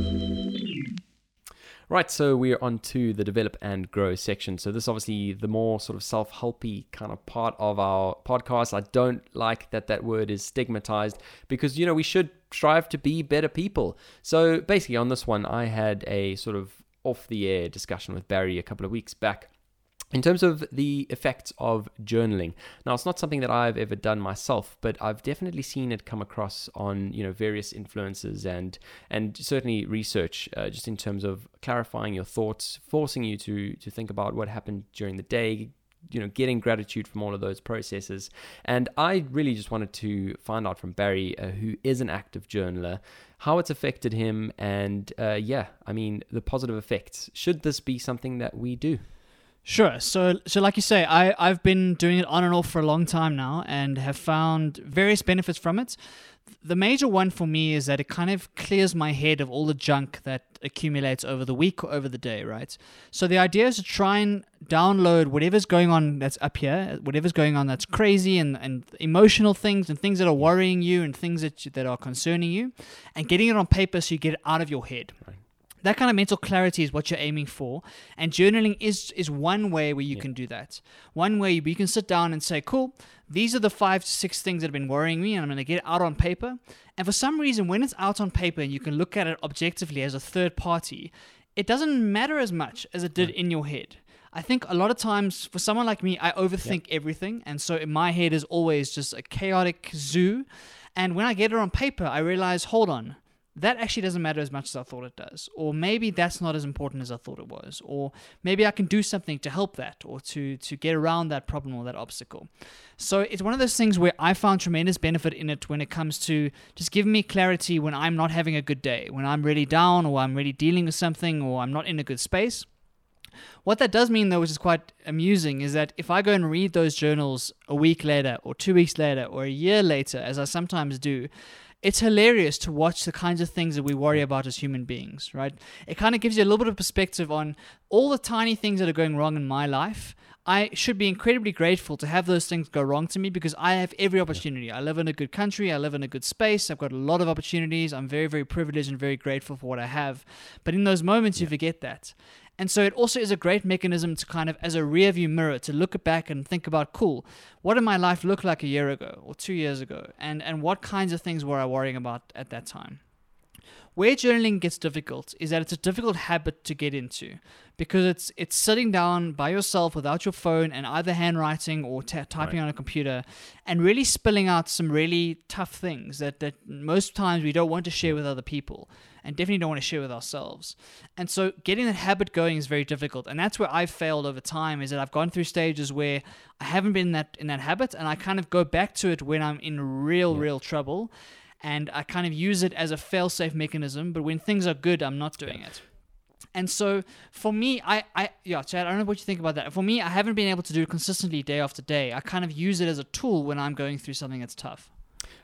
Right, so we're on to the develop and grow section. So this is obviously the more sort of self-helpy kind of part of our podcast. I don't like that that word is stigmatized because you know we should strive to be better people. So basically on this one I had a sort of off the air discussion with Barry a couple of weeks back in terms of the effects of journaling, now it's not something that I've ever done myself, but I've definitely seen it come across on you know various influences and and certainly research, uh, just in terms of clarifying your thoughts, forcing you to to think about what happened during the day, you know, getting gratitude from all of those processes. And I really just wanted to find out from Barry, uh, who is an active journaler, how it's affected him, and uh, yeah, I mean the positive effects. Should this be something that we do? Sure. So, so like you say, I I've been doing it on and off for a long time now, and have found various benefits from it. The major one for me is that it kind of clears my head of all the junk that accumulates over the week or over the day, right? So the idea is to try and download whatever's going on that's up here, whatever's going on that's crazy and, and emotional things and things that are worrying you and things that that are concerning you, and getting it on paper so you get it out of your head that kind of mental clarity is what you're aiming for. And journaling is is one way where you can do that. One way you can sit down and say cool these are the five to six things that have been worrying me and i'm going to get it out on paper. And for some reason when it's out on paper and you can look at it objectively as a third party it doesn't matter as much as it did in your head. I think a lot of times for someone like me, I overthink everything. And so in my head is always just a chaotic zoo. And when I get it on paper, I realize, hold on, that actually doesn't matter as much as I thought it does. Or maybe that's not as important as I thought it was. Or maybe I can do something to help that or to, to get around that problem or that obstacle. So it's one of those things where I found tremendous benefit in it when it comes to just giving me clarity when I'm not having a good day, when I'm really down or I'm really dealing with something or I'm not in a good space. What that does mean, though, which is quite amusing, is that if I go and read those journals a week later, or two weeks later, or a year later, as I sometimes do, it's hilarious to watch the kinds of things that we worry about as human beings, right? It kind of gives you a little bit of perspective on all the tiny things that are going wrong in my life. I should be incredibly grateful to have those things go wrong to me because I have every opportunity. I live in a good country, I live in a good space, I've got a lot of opportunities. I'm very, very privileged and very grateful for what I have. But in those moments, you forget that. And so it also is a great mechanism to kind of, as a rear view mirror, to look back and think about, cool, what did my life look like a year ago or two years ago? And, and what kinds of things were I worrying about at that time? Where journaling gets difficult is that it's a difficult habit to get into because it's it's sitting down by yourself without your phone and either handwriting or ta typing on a computer and really spilling out some really tough things that, that most times we don't want to share with other people and definitely don't want to share with ourselves. And so getting that habit going is very difficult. And that's where I've failed over time is that I've gone through stages where I haven't been in that in that habit and I kind of go back to it when I'm in real, real trouble and I kind of use it as a fail-safe mechanism. But when things are good, I'm not doing it. And so for me, I, I yeah, Chad, I don't know what you think about that. For me, I haven't been able to do it consistently day after day. I kind of use it as a tool when I'm going through something that's tough.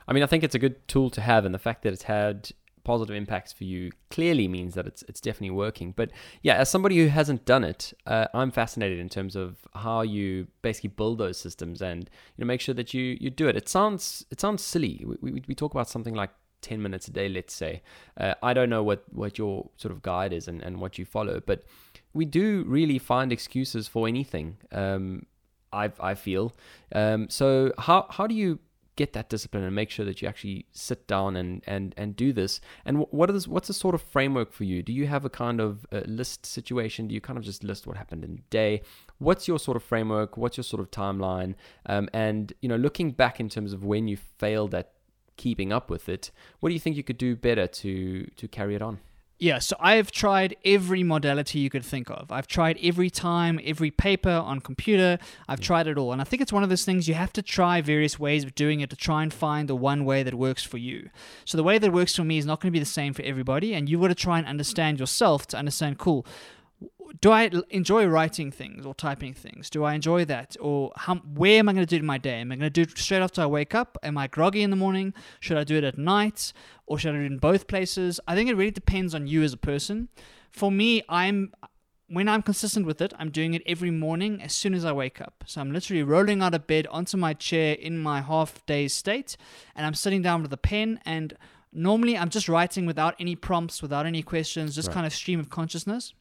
I mean, I think it's a good tool to have, and the fact that it's had positive impacts for you clearly means that it's it's definitely working. But yeah, as somebody who hasn't done it, uh, I'm fascinated in terms of how you basically build those systems and you know make sure that you you do it. It sounds it sounds silly. We we, we talk about something like 10 minutes a day let's say uh, i don't know what what your sort of guide is and, and what you follow but we do really find excuses for anything um, I, I feel um, so how, how do you get that discipline and make sure that you actually sit down and and and do this. And what is what's the sort of framework for you? Do you have a kind of uh list situation? Do you kind of just list what happened in the day? What's your sort of framework? What's your sort of timeline? Um, and you know looking back in terms of when you failed at keeping up with it what do you think you could do better to to carry it on Yeah, so I've tried every modality you could think of. I've tried every time, every paper on computer. I've tried it all. And I think it's one of those things you have to try various ways of doing it to try and find the one way that works for you. So the way that works for me is not going to be the same for everybody. And you've got to try and understand yourself to understand, cool, do I enjoy writing things or typing things? Do I enjoy that? Or how, where am I going to do it in my day? Am I going to do it straight after I wake up? Am I groggy in the morning? Should I do it at night? Or should I do it in both places? I think it really depends on you as a person. For me, I'm when I'm consistent with it, I'm doing it every morning as soon as I wake up. So I'm literally rolling out of bed onto my chair in my half day state, and I'm sitting down with a pen. And normally, I'm just writing without any prompts, without any questions, just kind of stream of consciousness.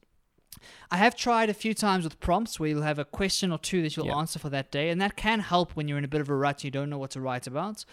I have tried a few times with prompts where you'll have a question or two that you'll Yeah. answer for that day, and that can help when you're in a bit of a rut and you don't know what to write about.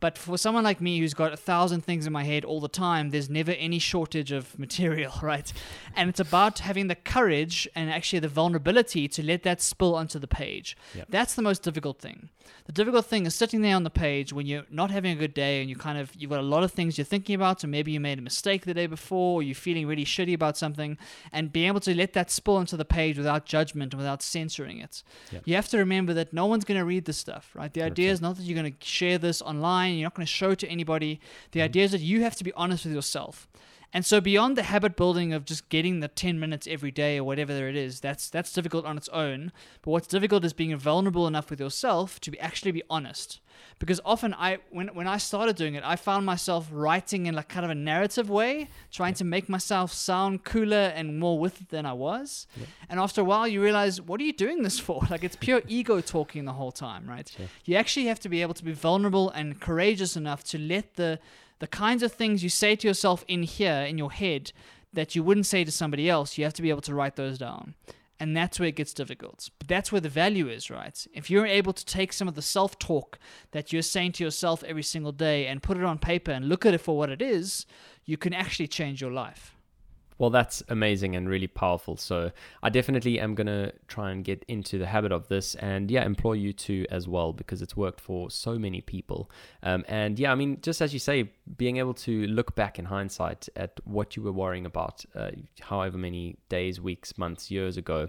But for someone like me who's got a thousand things in my head all the time, there's never any shortage of material, right? And it's about having the courage and actually the vulnerability to let that spill onto the page. Yep. That's the most difficult thing. The difficult thing is sitting there on the page when you're not having a good day and you kind of you've got a lot of things you're thinking about, or maybe you made a mistake the day before, or you're feeling really shitty about something, and being able to let that spill onto the page without judgment and without censoring it. Yep. You have to remember that no one's going to read this stuff, right? The idea is not that you're going to share this online, you're not going to show it to anybody. The mm-hmm. idea is that you have to be honest with yourself. And so beyond the habit building of just getting the 10 minutes every day or whatever it is, that's that's difficult on its own. But what's difficult is being vulnerable enough with yourself to be actually be honest. Because often I when when I started doing it, I found myself writing in like kind of a narrative way, trying to make myself sound cooler and more with it than I was. And after a while you realize what are you doing this for? Like it's pure ego talking the whole time, right? You actually have to be able to be vulnerable and courageous enough to let the the kinds of things you say to yourself in here in your head that you wouldn't say to somebody else, you have to be able to write those down. And that's where it gets difficult. But that's where the value is, right? If you're able to take some of the self talk that you're saying to yourself every single day and put it on paper and look at it for what it is, you can actually change your life. Well, that's amazing and really powerful. So I definitely am going to try and get into the habit of this and, yeah, implore you to as well because it's worked for so many people. Um, and, yeah, I mean, just as you say, being able to look back in hindsight at what you were worrying about, uh, however many days, weeks, months, years ago,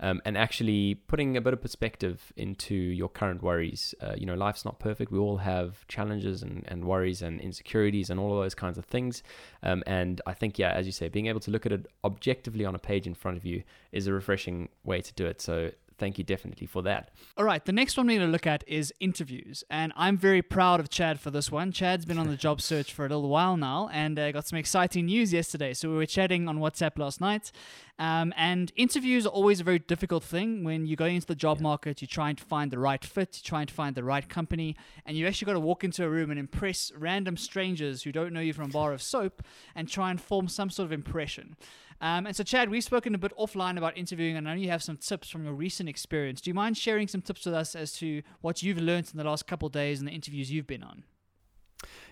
um, and actually putting a bit of perspective into your current worries. Uh, you know, life's not perfect. We all have challenges and, and worries and insecurities and all of those kinds of things. Um, and I think, yeah, as you say, being able to look at it objectively on a page in front of you is a refreshing way to do it. So thank you definitely for that. All right, the next one we're going to look at is interviews. And I'm very proud of Chad for this one. Chad's been on the job search for a little while now and uh, got some exciting news yesterday. So we were chatting on WhatsApp last night. Um, and interviews are always a very difficult thing when you go into the job market, you're trying to find the right fit, you're trying to find the right company, and you actually got to walk into a room and impress random strangers who don't know you from a bar of soap and try and form some sort of impression. Um, and so, Chad, we've spoken a bit offline about interviewing, and I know you have some tips from your recent experience. Do you mind sharing some tips with us as to what you've learned in the last couple of days and the interviews you've been on?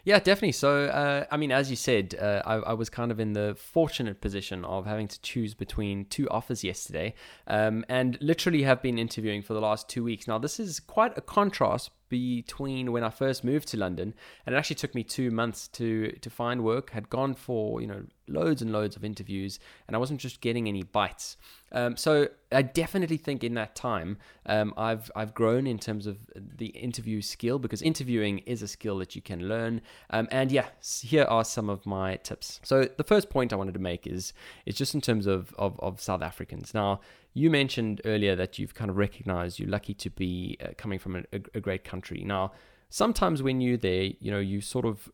Yeah, definitely. So, uh, I mean, as you said, uh, I, I, was kind of in the fortunate position of having to choose between two offers yesterday, um, and literally have been interviewing for the last two weeks. Now, this is quite a contrast between when I first moved to London, and it actually took me two months to to find work. Had gone for you know loads and loads of interviews, and I wasn't just getting any bites. Um, so I definitely think in that time um, I've I've grown in terms of the interview skill because interviewing is a skill that you can learn. Um, and yeah, here are some of my tips. So the first point I wanted to make is is just in terms of of, of South Africans. Now you mentioned earlier that you've kind of recognized you're lucky to be uh, coming from a, a, great country. Now, sometimes when you're there, you know, you sort of,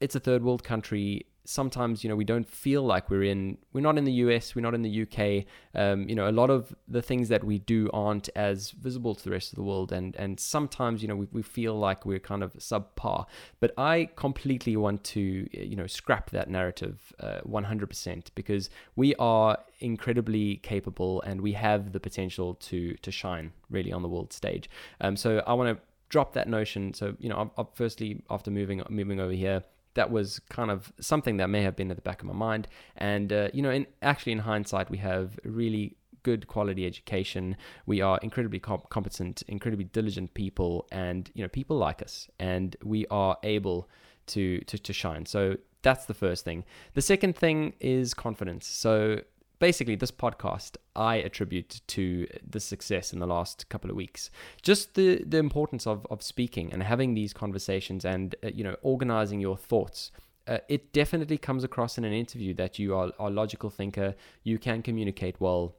it's a third world country sometimes you know we don't feel like we're in we're not in the US we're not in the UK um, you know a lot of the things that we do aren't as visible to the rest of the world. And and sometimes you know we, we feel like we're kind of subpar. But I completely want to you know scrap that narrative uh, 100% because we are incredibly capable and we have the potential to to shine really on the world stage. Um, so I want to drop that notion. So you know i i firstly after moving moving over here that was kind of something that may have been at the back of my mind. And, uh, you know, in, actually, in hindsight, we have really good quality education. We are incredibly comp- competent, incredibly diligent people, and, you know, people like us. And we are able to, to, to shine. So that's the first thing. The second thing is confidence. So basically this podcast I attribute to the success in the last couple of weeks. Just the the importance of of speaking and having these conversations and uh, you know organizing your thoughts. Uh, it definitely comes across in an interview that you are, a logical thinker, you can communicate well,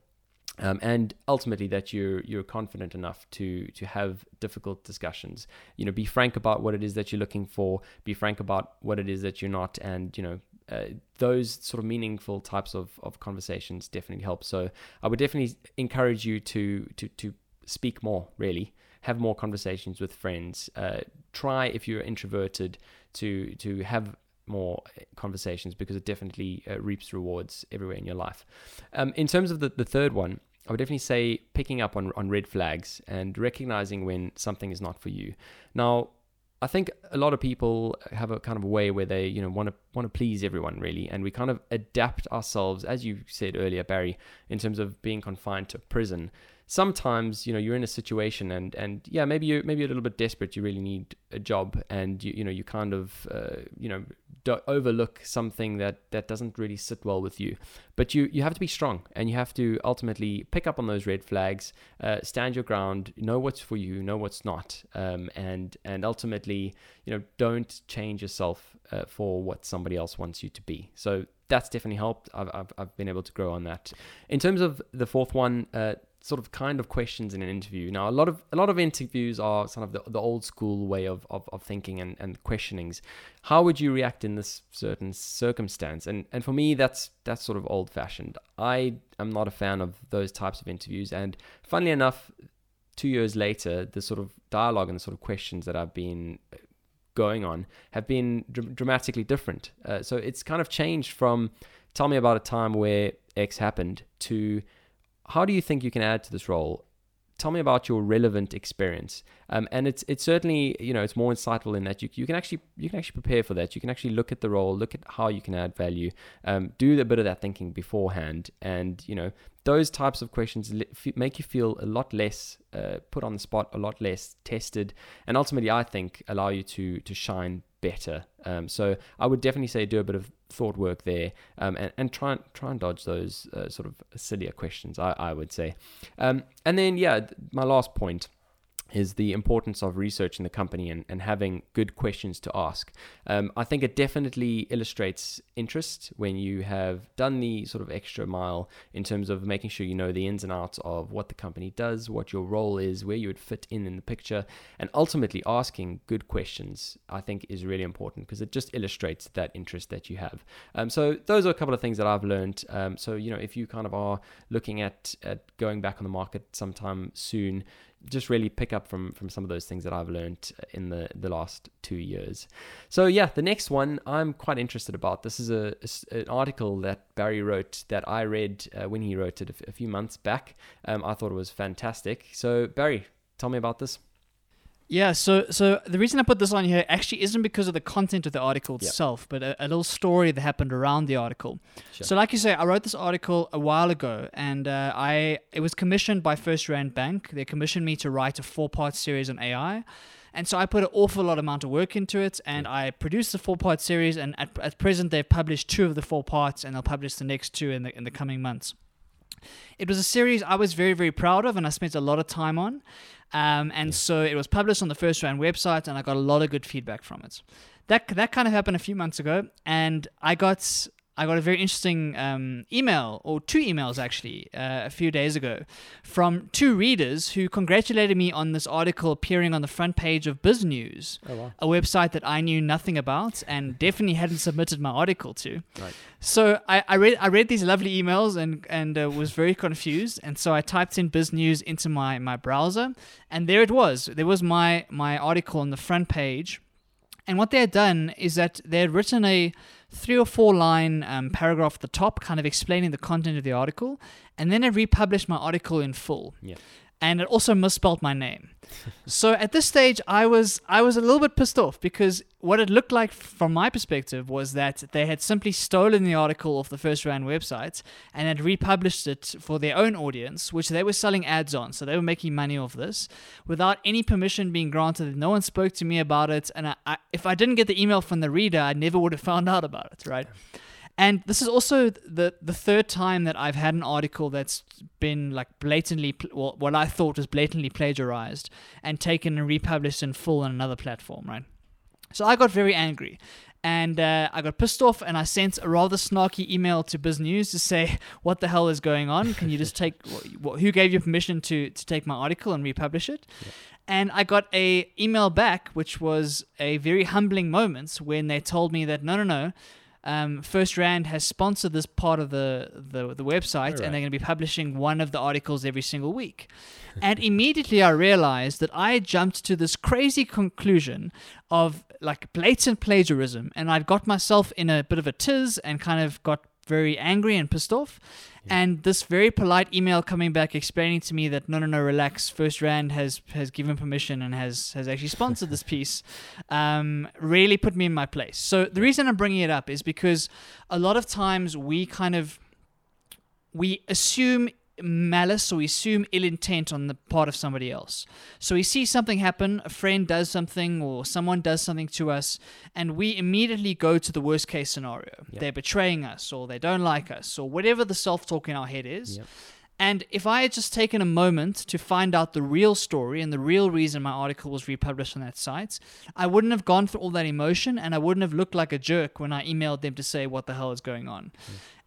um, and ultimately that you're you're confident enough to to have difficult discussions. You know, be frank about what it is that you're looking for. Be frank about what it is that you're not, and you know, uh, those sort of meaningful types of, of conversations definitely help. So I would definitely encourage you to to to speak more. Really, have more conversations with friends. Uh, try if you're introverted to to have more conversations because it definitely uh, reaps rewards everywhere in your life. Um, in terms of the, the third one, I would definitely say picking up on, on red flags and recognizing when something is not for you. Now, I think a lot of people have a kind of a way where they, you know, want to want to please everyone really, and we kind of adapt ourselves, as you said earlier, Barry, in terms of being confined to prison. Sometimes you know you're in a situation and and yeah maybe you maybe you're a little bit desperate. You really need a job and you you know you kind of uh, you know overlook something that that doesn't really sit well with you but you you have to be strong and you have to ultimately pick up on those red flags uh, stand your ground know what's for you know what's not um, and and ultimately you know don't change yourself uh, for what somebody else wants you to be so that's definitely helped. I've, I've, I've, been able to grow on that. In terms of the fourth one, uh, sort of kind of questions in an interview. Now, a lot of a lot of interviews are sort of the, the old school way of, of, of thinking and, and questionings. How would you react in this certain circumstance? And and for me, that's that's sort of old fashioned. I am not a fan of those types of interviews. And funnily enough, two years later, the sort of dialogue and the sort of questions that I've been going on have been dr- dramatically different. Uh, so it's kind of changed from tell me about a time where X happened to how do you think you can add to this role tell me about your relevant experience. Um, and it's it's certainly you know it's more insightful in that you, you can actually you can actually prepare for that. You can actually look at the role, look at how you can add value, um, do a bit of that thinking beforehand, and you know those types of questions make you feel a lot less uh, put on the spot, a lot less tested, and ultimately I think allow you to to shine better. Um, so I would definitely say do a bit of thought work there, um, and, and try and try and dodge those uh, sort of sillier questions. I, I would say, um, and then yeah, my last point is the importance of researching the company and, and having good questions to ask. Um, I think it definitely illustrates interest when you have done the sort of extra mile in terms of making sure you know the ins and outs of what the company does, what your role is, where you would fit in in the picture, and ultimately asking good questions, I think is really important because it just illustrates that interest that you have. Um, so those are a couple of things that I've learned. Um, so, you know, if you kind of are looking at, at going back on the market sometime soon, just really pick up from from some of those things that I've learned in the the last two years. So yeah, the next one I'm quite interested about. This is a, a- an article that Barry wrote that I read uh, when he wrote it a, f- a few months back. Um, I thought it was fantastic. So Barry, tell me about this. Yeah, so so the reason I put this on here actually isn't because of the content of the article itself, but a, a little story that happened around the article. Sure. So, like you say, I wrote this article a while ago, and uh, I it was commissioned by First Rand Bank. They commissioned me to write a four part series on AI. And so I put an awful lot amount of work into it, and I produced the four-part series. And at, at present, they've published two of the four parts, and they'll publish the next two in the in the coming months. It was a series I was very, very proud of, and I spent a lot of time on. Um, and so it was published on the First Rand website, and I got a lot of good feedback from it. That that kind of happened a few months ago, and I got I got a very interesting um, email, or two emails actually, uh, a few days ago, from two readers who congratulated me on this article appearing on the front page of Biz News, Oh wow. a website that I knew nothing about and definitely hadn't submitted my article to. Right. So I, I read I read these lovely emails and and uh, was very confused, and so I typed in Biz News into my my browser, and there it was. There was my my article on the front page, and what they had done is that they had written a three or four line um, paragraph at the top, kind of explaining the content of the article, and then it republished my article in full. Yeah. And it also misspelled my name. so at this stage, I was I was a little bit pissed off because what it looked like from my perspective was that they had simply stolen the article off the First Rand website and had republished it for their own audience, which they were selling ads on. So they were making money off this without any permission being granted. No one spoke to me about it, and I, I, if I didn't get the email from the reader, I never would have found out about it. Right. And this is also the the third time that I've had an article that's been like blatantly, well, what I thought was blatantly plagiarized and taken and republished in full on another platform, right? So I got very angry. And uh, I got pissed off, and I sent a rather snarky email to Biz News to say, "What the hell is going on? Can you just take wh- wh- who gave you permission to to take my article and republish it?" And I got a email back, which was a very humbling moment when they told me that no, no, no, um, First Rand has sponsored this part of the the, the website, Alright. and they're going to be publishing one of the articles every single week. and immediately I realized that I jumped to this crazy conclusion of like blatant plagiarism, and I'd got myself in a bit of a tiz and kind of got very angry and pissed off. And this very polite email coming back explaining to me that no, no, no, relax. First Rand has has given permission and has has actually sponsored this piece, um, really put me in my place. So the reason I'm bringing it up is because a lot of times we kind of we assume malice or we assume ill intent on the part of somebody else. So we see something happen, a friend does something or someone does something to us, and we immediately go to the worst case scenario. Yep. They're betraying us or they don't like us or whatever the self talk in our head is. Yep. And if I had just taken a moment to find out the real story and the real reason my article was republished on that site, I wouldn't have gone through all that emotion and I wouldn't have looked like a jerk when I emailed them to say what the hell is going on.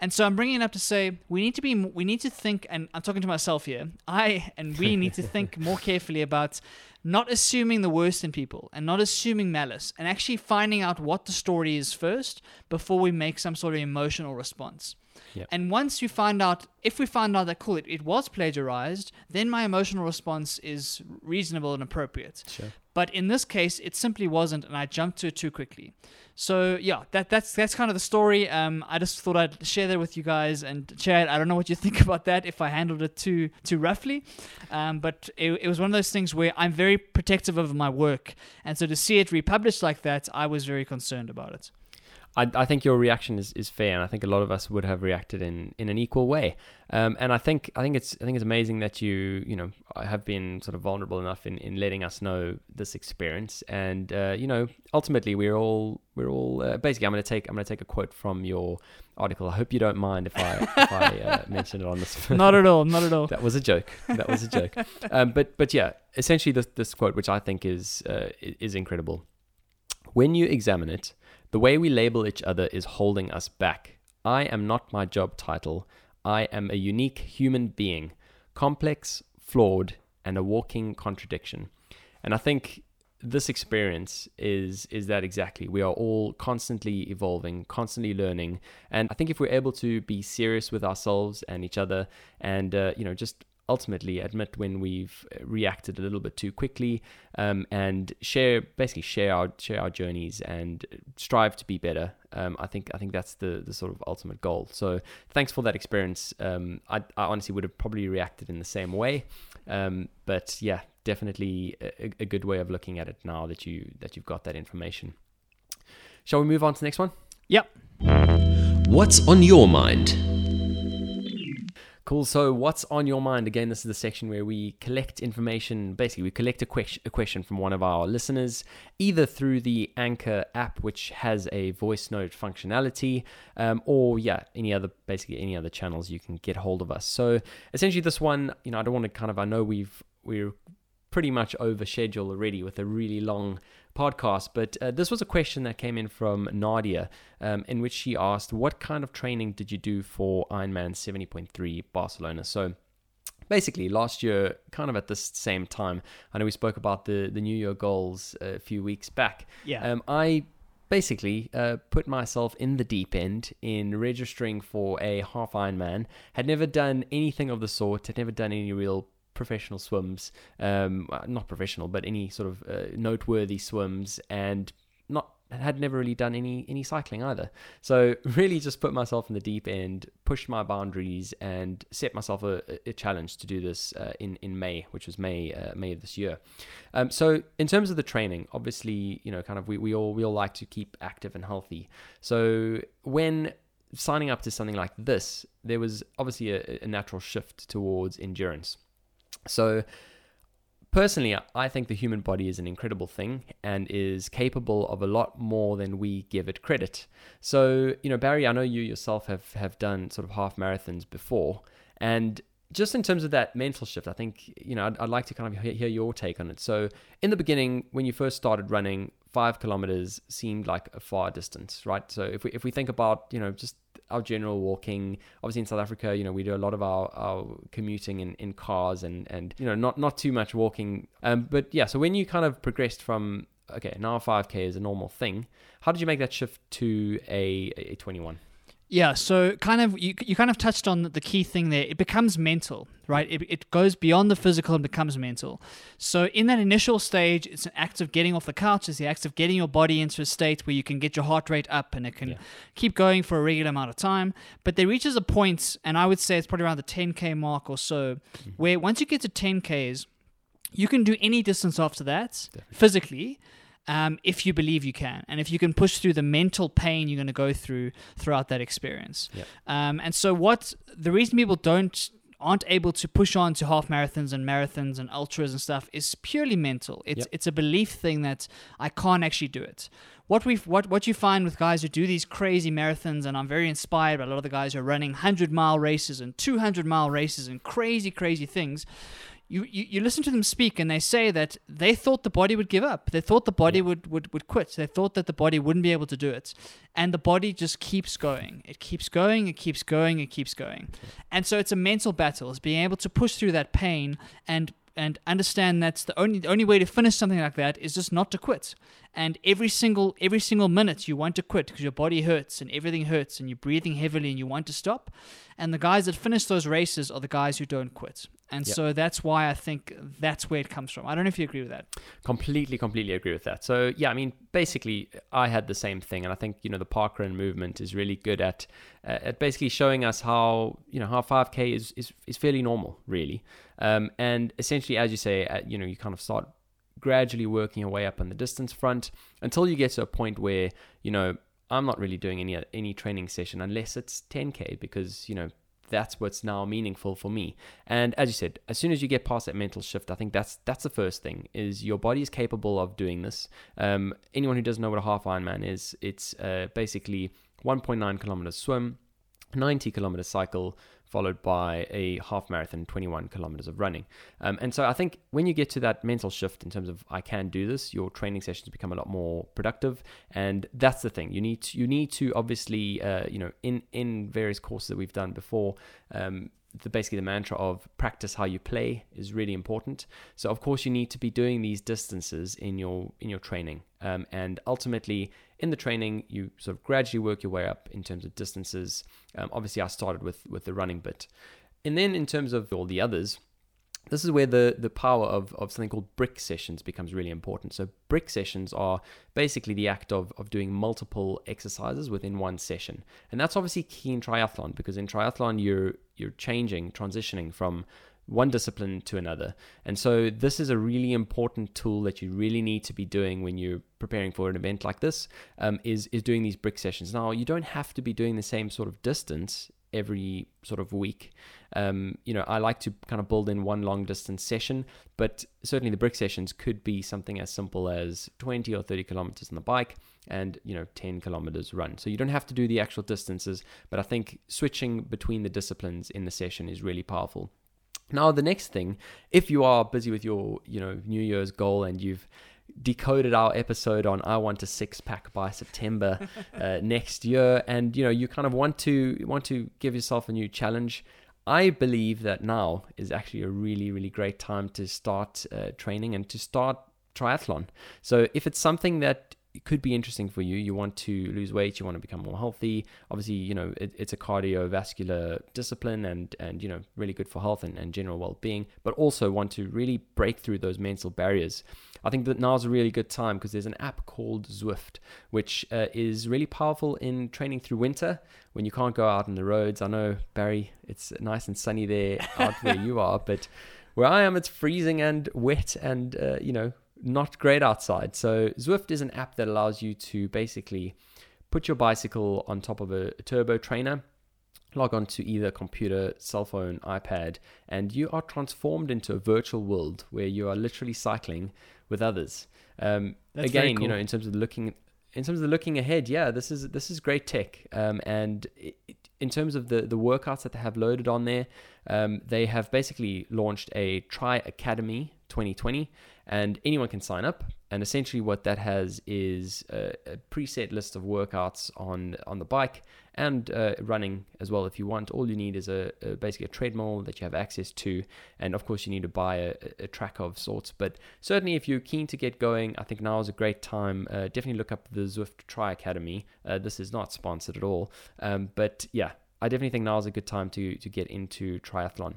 And so I'm bringing it up to say we need to be we need to think and I'm talking to myself here. I and we need to think more carefully about not assuming the worst in people and not assuming malice and actually finding out what the story is first before we make some sort of emotional response. Yep. And once you find out, if we find out that cool, it, it was plagiarized, then my emotional response is reasonable and appropriate. Sure. But in this case, it simply wasn't, and I jumped to it too quickly. So yeah, that that's that's kind of the story. Um, I just thought I'd share that with you guys. And Chad, I don't know what you think about that. If I handled it too too roughly, um, but it, it was one of those things where I'm very protective of my work, and so to see it republished like that, I was very concerned about it. I, I think your reaction is, is fair, and I think a lot of us would have reacted in, in an equal way. Um, and I think I think it's I think it's amazing that you you know have been sort of vulnerable enough in, in letting us know this experience. And uh, you know, ultimately, we're all we're all uh, basically. I'm going to take I'm going to take a quote from your article. I hope you don't mind if I if I uh, mention it on this. Not at all. Not at all. that was a joke. That was a joke. Um, but but yeah, essentially this this quote, which I think is uh, is incredible. When you examine it, the way we label each other is holding us back. I am not my job title. I am a unique human being, complex, flawed, and a walking contradiction. And I think this experience is is that exactly. We are all constantly evolving, constantly learning, and I think if we're able to be serious with ourselves and each other, and uh, you know just ultimately admit when we've reacted a little bit too quickly um, and share basically share our share our journeys and strive to be better. Um, I think I think that's the the sort of ultimate goal. So thanks for that experience. Um, I, I honestly would have probably reacted in the same way. Um, but yeah definitely a, a good way of looking at it now that you that you've got that information. Shall we move on to the next one? Yep. What's on your mind? Cool. So, what's on your mind? Again, this is the section where we collect information. Basically, we collect a, question, a question from one of our listeners, either through the Anchor app, which has a voice note functionality, um, or yeah, any other basically any other channels you can get hold of us. So, essentially, this one, you know, I don't want to kind of. I know we've we're pretty much over schedule already with a really long podcast. But uh, this was a question that came in from Nadia, um, in which she asked, "What kind of training did you do for Ironman 70.3 Barcelona?" So. Basically, last year, kind of at this same time, I know we spoke about the, the New Year goals a few weeks back. Yeah. Um, I basically uh, put myself in the deep end in registering for a half Ironman. Had never done anything of the sort. Had never done any real professional swims, um, uh, not professional, but any sort of uh, noteworthy swims, and not had never really done any any cycling either. So really, just put myself in the deep end, pushed my boundaries, and set myself a, a challenge to do this uh, in in May, which was May uh, May of this year. Um, so in terms of the training, obviously, you know, kind of we, we all we all like to keep active and healthy. So when signing up to something like this, there was obviously a, a natural shift towards endurance. So, personally, I think the human body is an incredible thing and is capable of a lot more than we give it credit. So, you know, Barry, I know you yourself have, have done sort of half marathons before. And just in terms of that mental shift, I think, you know, I'd, I'd like to kind of hear, your take on it. So, in the beginning, when you first started running, five kilometers seemed like a far distance, right? So, if we, if we think about, you know, just our general walking. Obviously, in South Africa, you know, we do a lot of our, our commuting in, in cars and, and, you know, not, not too much walking. Um, but yeah, so when you kind of progressed from, okay, now 5K is a normal thing, how did you make that shift to a, a 21? Yeah, so kind of you, you kind of touched on the key thing there. It becomes mental, right? It, it goes beyond the physical and becomes mental. So in that initial stage, it's an act of getting off the couch. It's the act of getting your body into a state where you can get your heart rate up and it can Yeah. keep going for a regular amount of time. But there reaches a point, and I would say it's probably around the 10k mark or so, mm. where once you get to 10ks, you can do any distance after that physically um, if you believe you can and if you can push through the mental pain you're going to go through throughout that experience Yep. um, and so what the reason people don't aren't able to push on to half marathons and marathons and ultras and stuff is purely mental it's Yep. it's a belief thing that I can't actually do it what we what what you find with guys who do these crazy marathons and I'm very inspired by a lot of the guys who are running 100 mile races and 200 mile races and crazy crazy things you, you, you listen to them speak and they say that they thought the body would give up. They thought the body would, would, would quit. They thought that the body wouldn't be able to do it. And the body just keeps going. It keeps going, it keeps going, it keeps going. And so it's a mental battle, it's being able to push through that pain and and understand that's the only the only way to finish something like that is just not to quit. And every single every single minute you want to quit because your body hurts and everything hurts and you're breathing heavily and you want to stop. And the guys that finish those races are the guys who don't quit. And Yep. so that's why I think that's where it comes from. I don't know if you agree with that. Completely, completely agree with that. So yeah, I mean, basically, I had the same thing, and I think you know the parkrun movement is really good at uh, at basically showing us how you know how 5k is is, is fairly normal, really, um, and essentially, as you say, uh, you know, you kind of start gradually working your way up on the distance front until you get to a point where you know I'm not really doing any any training session unless it's 10k because you know that's what's now meaningful for me. And as you said, as soon as you get past that mental shift, I think that's that's the first thing is your body is capable of doing this. Um, anyone who doesn't know what a half Ironman is, it's uh, basically 1.9 kilometers swim, 90 kilometer cycle, followed by a half marathon, 21 kilometers of running. Um, and so I think when you get to that mental shift in terms of I can do this, your training sessions become a lot more productive. And that's the thing. You need to, you need to obviously, uh, you know, in in various courses that we've done before. Um, the basically the mantra of practice how you play is really important. So of course you need to be doing these distances in your in your training, um, and ultimately in the training you sort of gradually work your way up in terms of distances. Um, obviously I started with with the running bit, and then in terms of all the others, this is where the, the power of, of something called brick sessions becomes really important. So, brick sessions are basically the act of, of doing multiple exercises within one session. And that's obviously key in triathlon because in triathlon, you're, you're changing, transitioning from one discipline to another. And so, this is a really important tool that you really need to be doing when you're preparing for an event like this um, is, is doing these brick sessions. Now, you don't have to be doing the same sort of distance every sort of week. Um, you know, I like to kind of build in one long distance session, but certainly the brick sessions could be something as simple as 20 or 30 kilometers on the bike and, you know, 10 kilometers run. So you don't have to do the actual distances, but I think switching between the disciplines in the session is really powerful. Now, the next thing, if you are busy with your, you know, New Year's goal and you've decoded our episode on I want a six pack by September uh, next year, and you know you kind of want to want to give yourself a new challenge. I believe that now is actually a really really great time to start uh, training and to start triathlon. So if it's something that could be interesting for you, you want to lose weight, you want to become more healthy. Obviously, you know it, it's a cardiovascular discipline and and you know really good for health and, and general well-being, but also want to really break through those mental barriers. I think that now's a really good time because there's an app called Zwift, which uh, is really powerful in training through winter when you can't go out on the roads. I know, Barry, it's nice and sunny there out where you are, but where I am, it's freezing and wet and, uh, you know, not great outside. So Zwift is an app that allows you to basically put your bicycle on top of a, turbo trainer log on to either computer, cell phone, iPad, and you are transformed into a virtual world where you are literally cycling with others. Um, again, you know, in terms of looking, in terms of looking ahead, yeah, this is this is great tech. Um, and it, in terms of the the workouts that they have loaded on there, um, they have basically launched a Tri Academy 2020, and anyone can sign up. And essentially, what that has is a, a preset list of workouts on on the bike and uh, running as well if you want. All you need is a, a basically a treadmill that you have access to, and of course you need to buy a, a track of sorts. But certainly, if you're keen to get going, I think now is a great time. Uh, definitely look up the Zwift Tri Academy. Uh, this is not sponsored at all, um, but yeah, I definitely think now is a good time to to get into triathlon.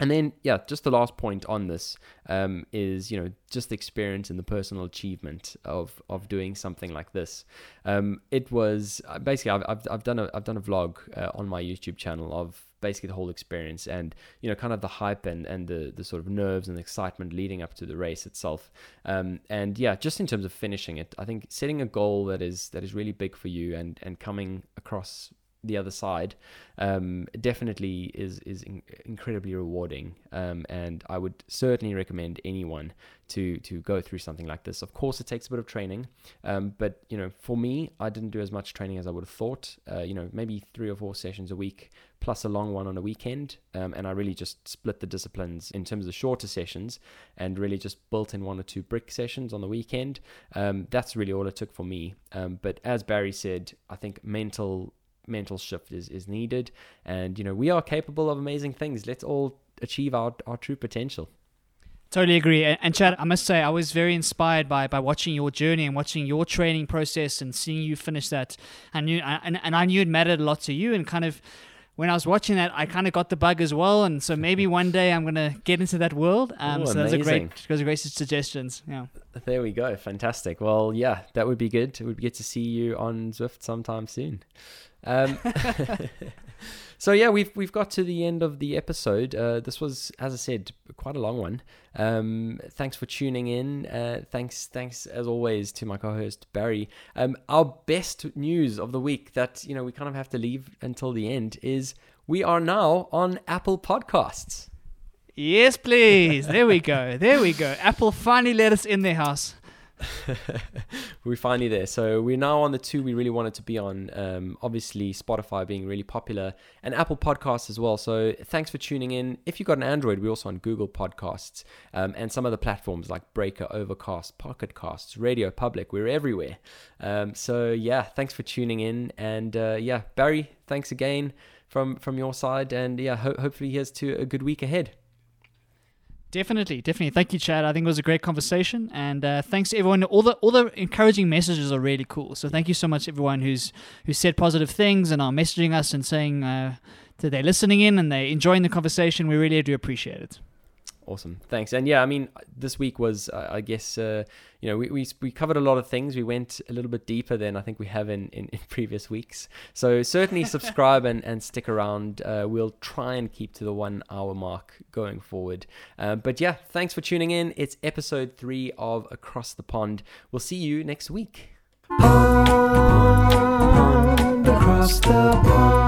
And then, yeah, just the last point on this um, is, you know, just the experience and the personal achievement of of doing something like this. Um, it was uh, basically I've, I've I've done a I've done a vlog uh, on my YouTube channel of basically the whole experience and you know kind of the hype and and the the sort of nerves and excitement leading up to the race itself. Um, and yeah, just in terms of finishing it, I think setting a goal that is that is really big for you and and coming across the other side um, definitely is is in- incredibly rewarding. Um, and I would certainly recommend anyone to to go through something like this. Of course it takes a bit of training um, but you know for me I didn't do as much training as I would have thought. Uh, you know maybe three or four sessions a week plus a long one on a weekend. Um, and I really just split the disciplines in terms of shorter sessions and really just built in one or two brick sessions on the weekend. Um, that's really all it took for me. Um, but as Barry said I think mental mental shift is, is needed and you know we are capable of amazing things let's all achieve our, our true potential Totally agree. And, Chad, I must say, I was very inspired by by watching your journey and watching your training process and seeing you finish that. I knew, and, and I knew it mattered a lot to you. And kind of when I was watching that, I kind of got the bug as well, and so maybe one day I'm gonna get into that world. Um, Oh, so those are amazing. great, those are great suggestions. Yeah. There we go. Fantastic. Well, yeah, that would be good. It would be good to see you on Zwift sometime soon. Um, so yeah, we've we've got to the end of the episode. Uh, this was, as I said, quite a long one. Um, thanks for tuning in. Uh, thanks, thanks as always to my co-host Barry. Um, our best news of the week that you know we kind of have to leave until the end is we are now on Apple Podcasts. Yes, please. There we go. There we go. Apple finally let us in their house. we're finally there. So we're now on the two we really wanted to be on. Um, obviously, Spotify being really popular and Apple Podcasts as well. So thanks for tuning in. If you've got an Android, we're also on Google Podcasts um, and some other platforms like Breaker, Overcast, Pocket Casts, Radio Public. We're everywhere. Um, so yeah, thanks for tuning in. And uh, yeah, Barry, thanks again from from your side. And yeah, ho- hopefully here's to a good week ahead. Definitely, definitely. Thank you, Chad. I think it was a great conversation, and uh, thanks to everyone. All the all the encouraging messages are really cool. So thank you so much, everyone who's who said positive things and are messaging us and saying uh, that they're listening in and they're enjoying the conversation. We really do appreciate it. Awesome, thanks. And yeah, I mean, this week was, uh, I guess, uh, you know, we, we we covered a lot of things. We went a little bit deeper than I think we have in in, in previous weeks. So certainly subscribe and, and stick around. Uh, we'll try and keep to the one hour mark going forward. Um, but yeah, thanks for tuning in. It's episode three of Across the Pond. We'll see you next week. Pond across the pond.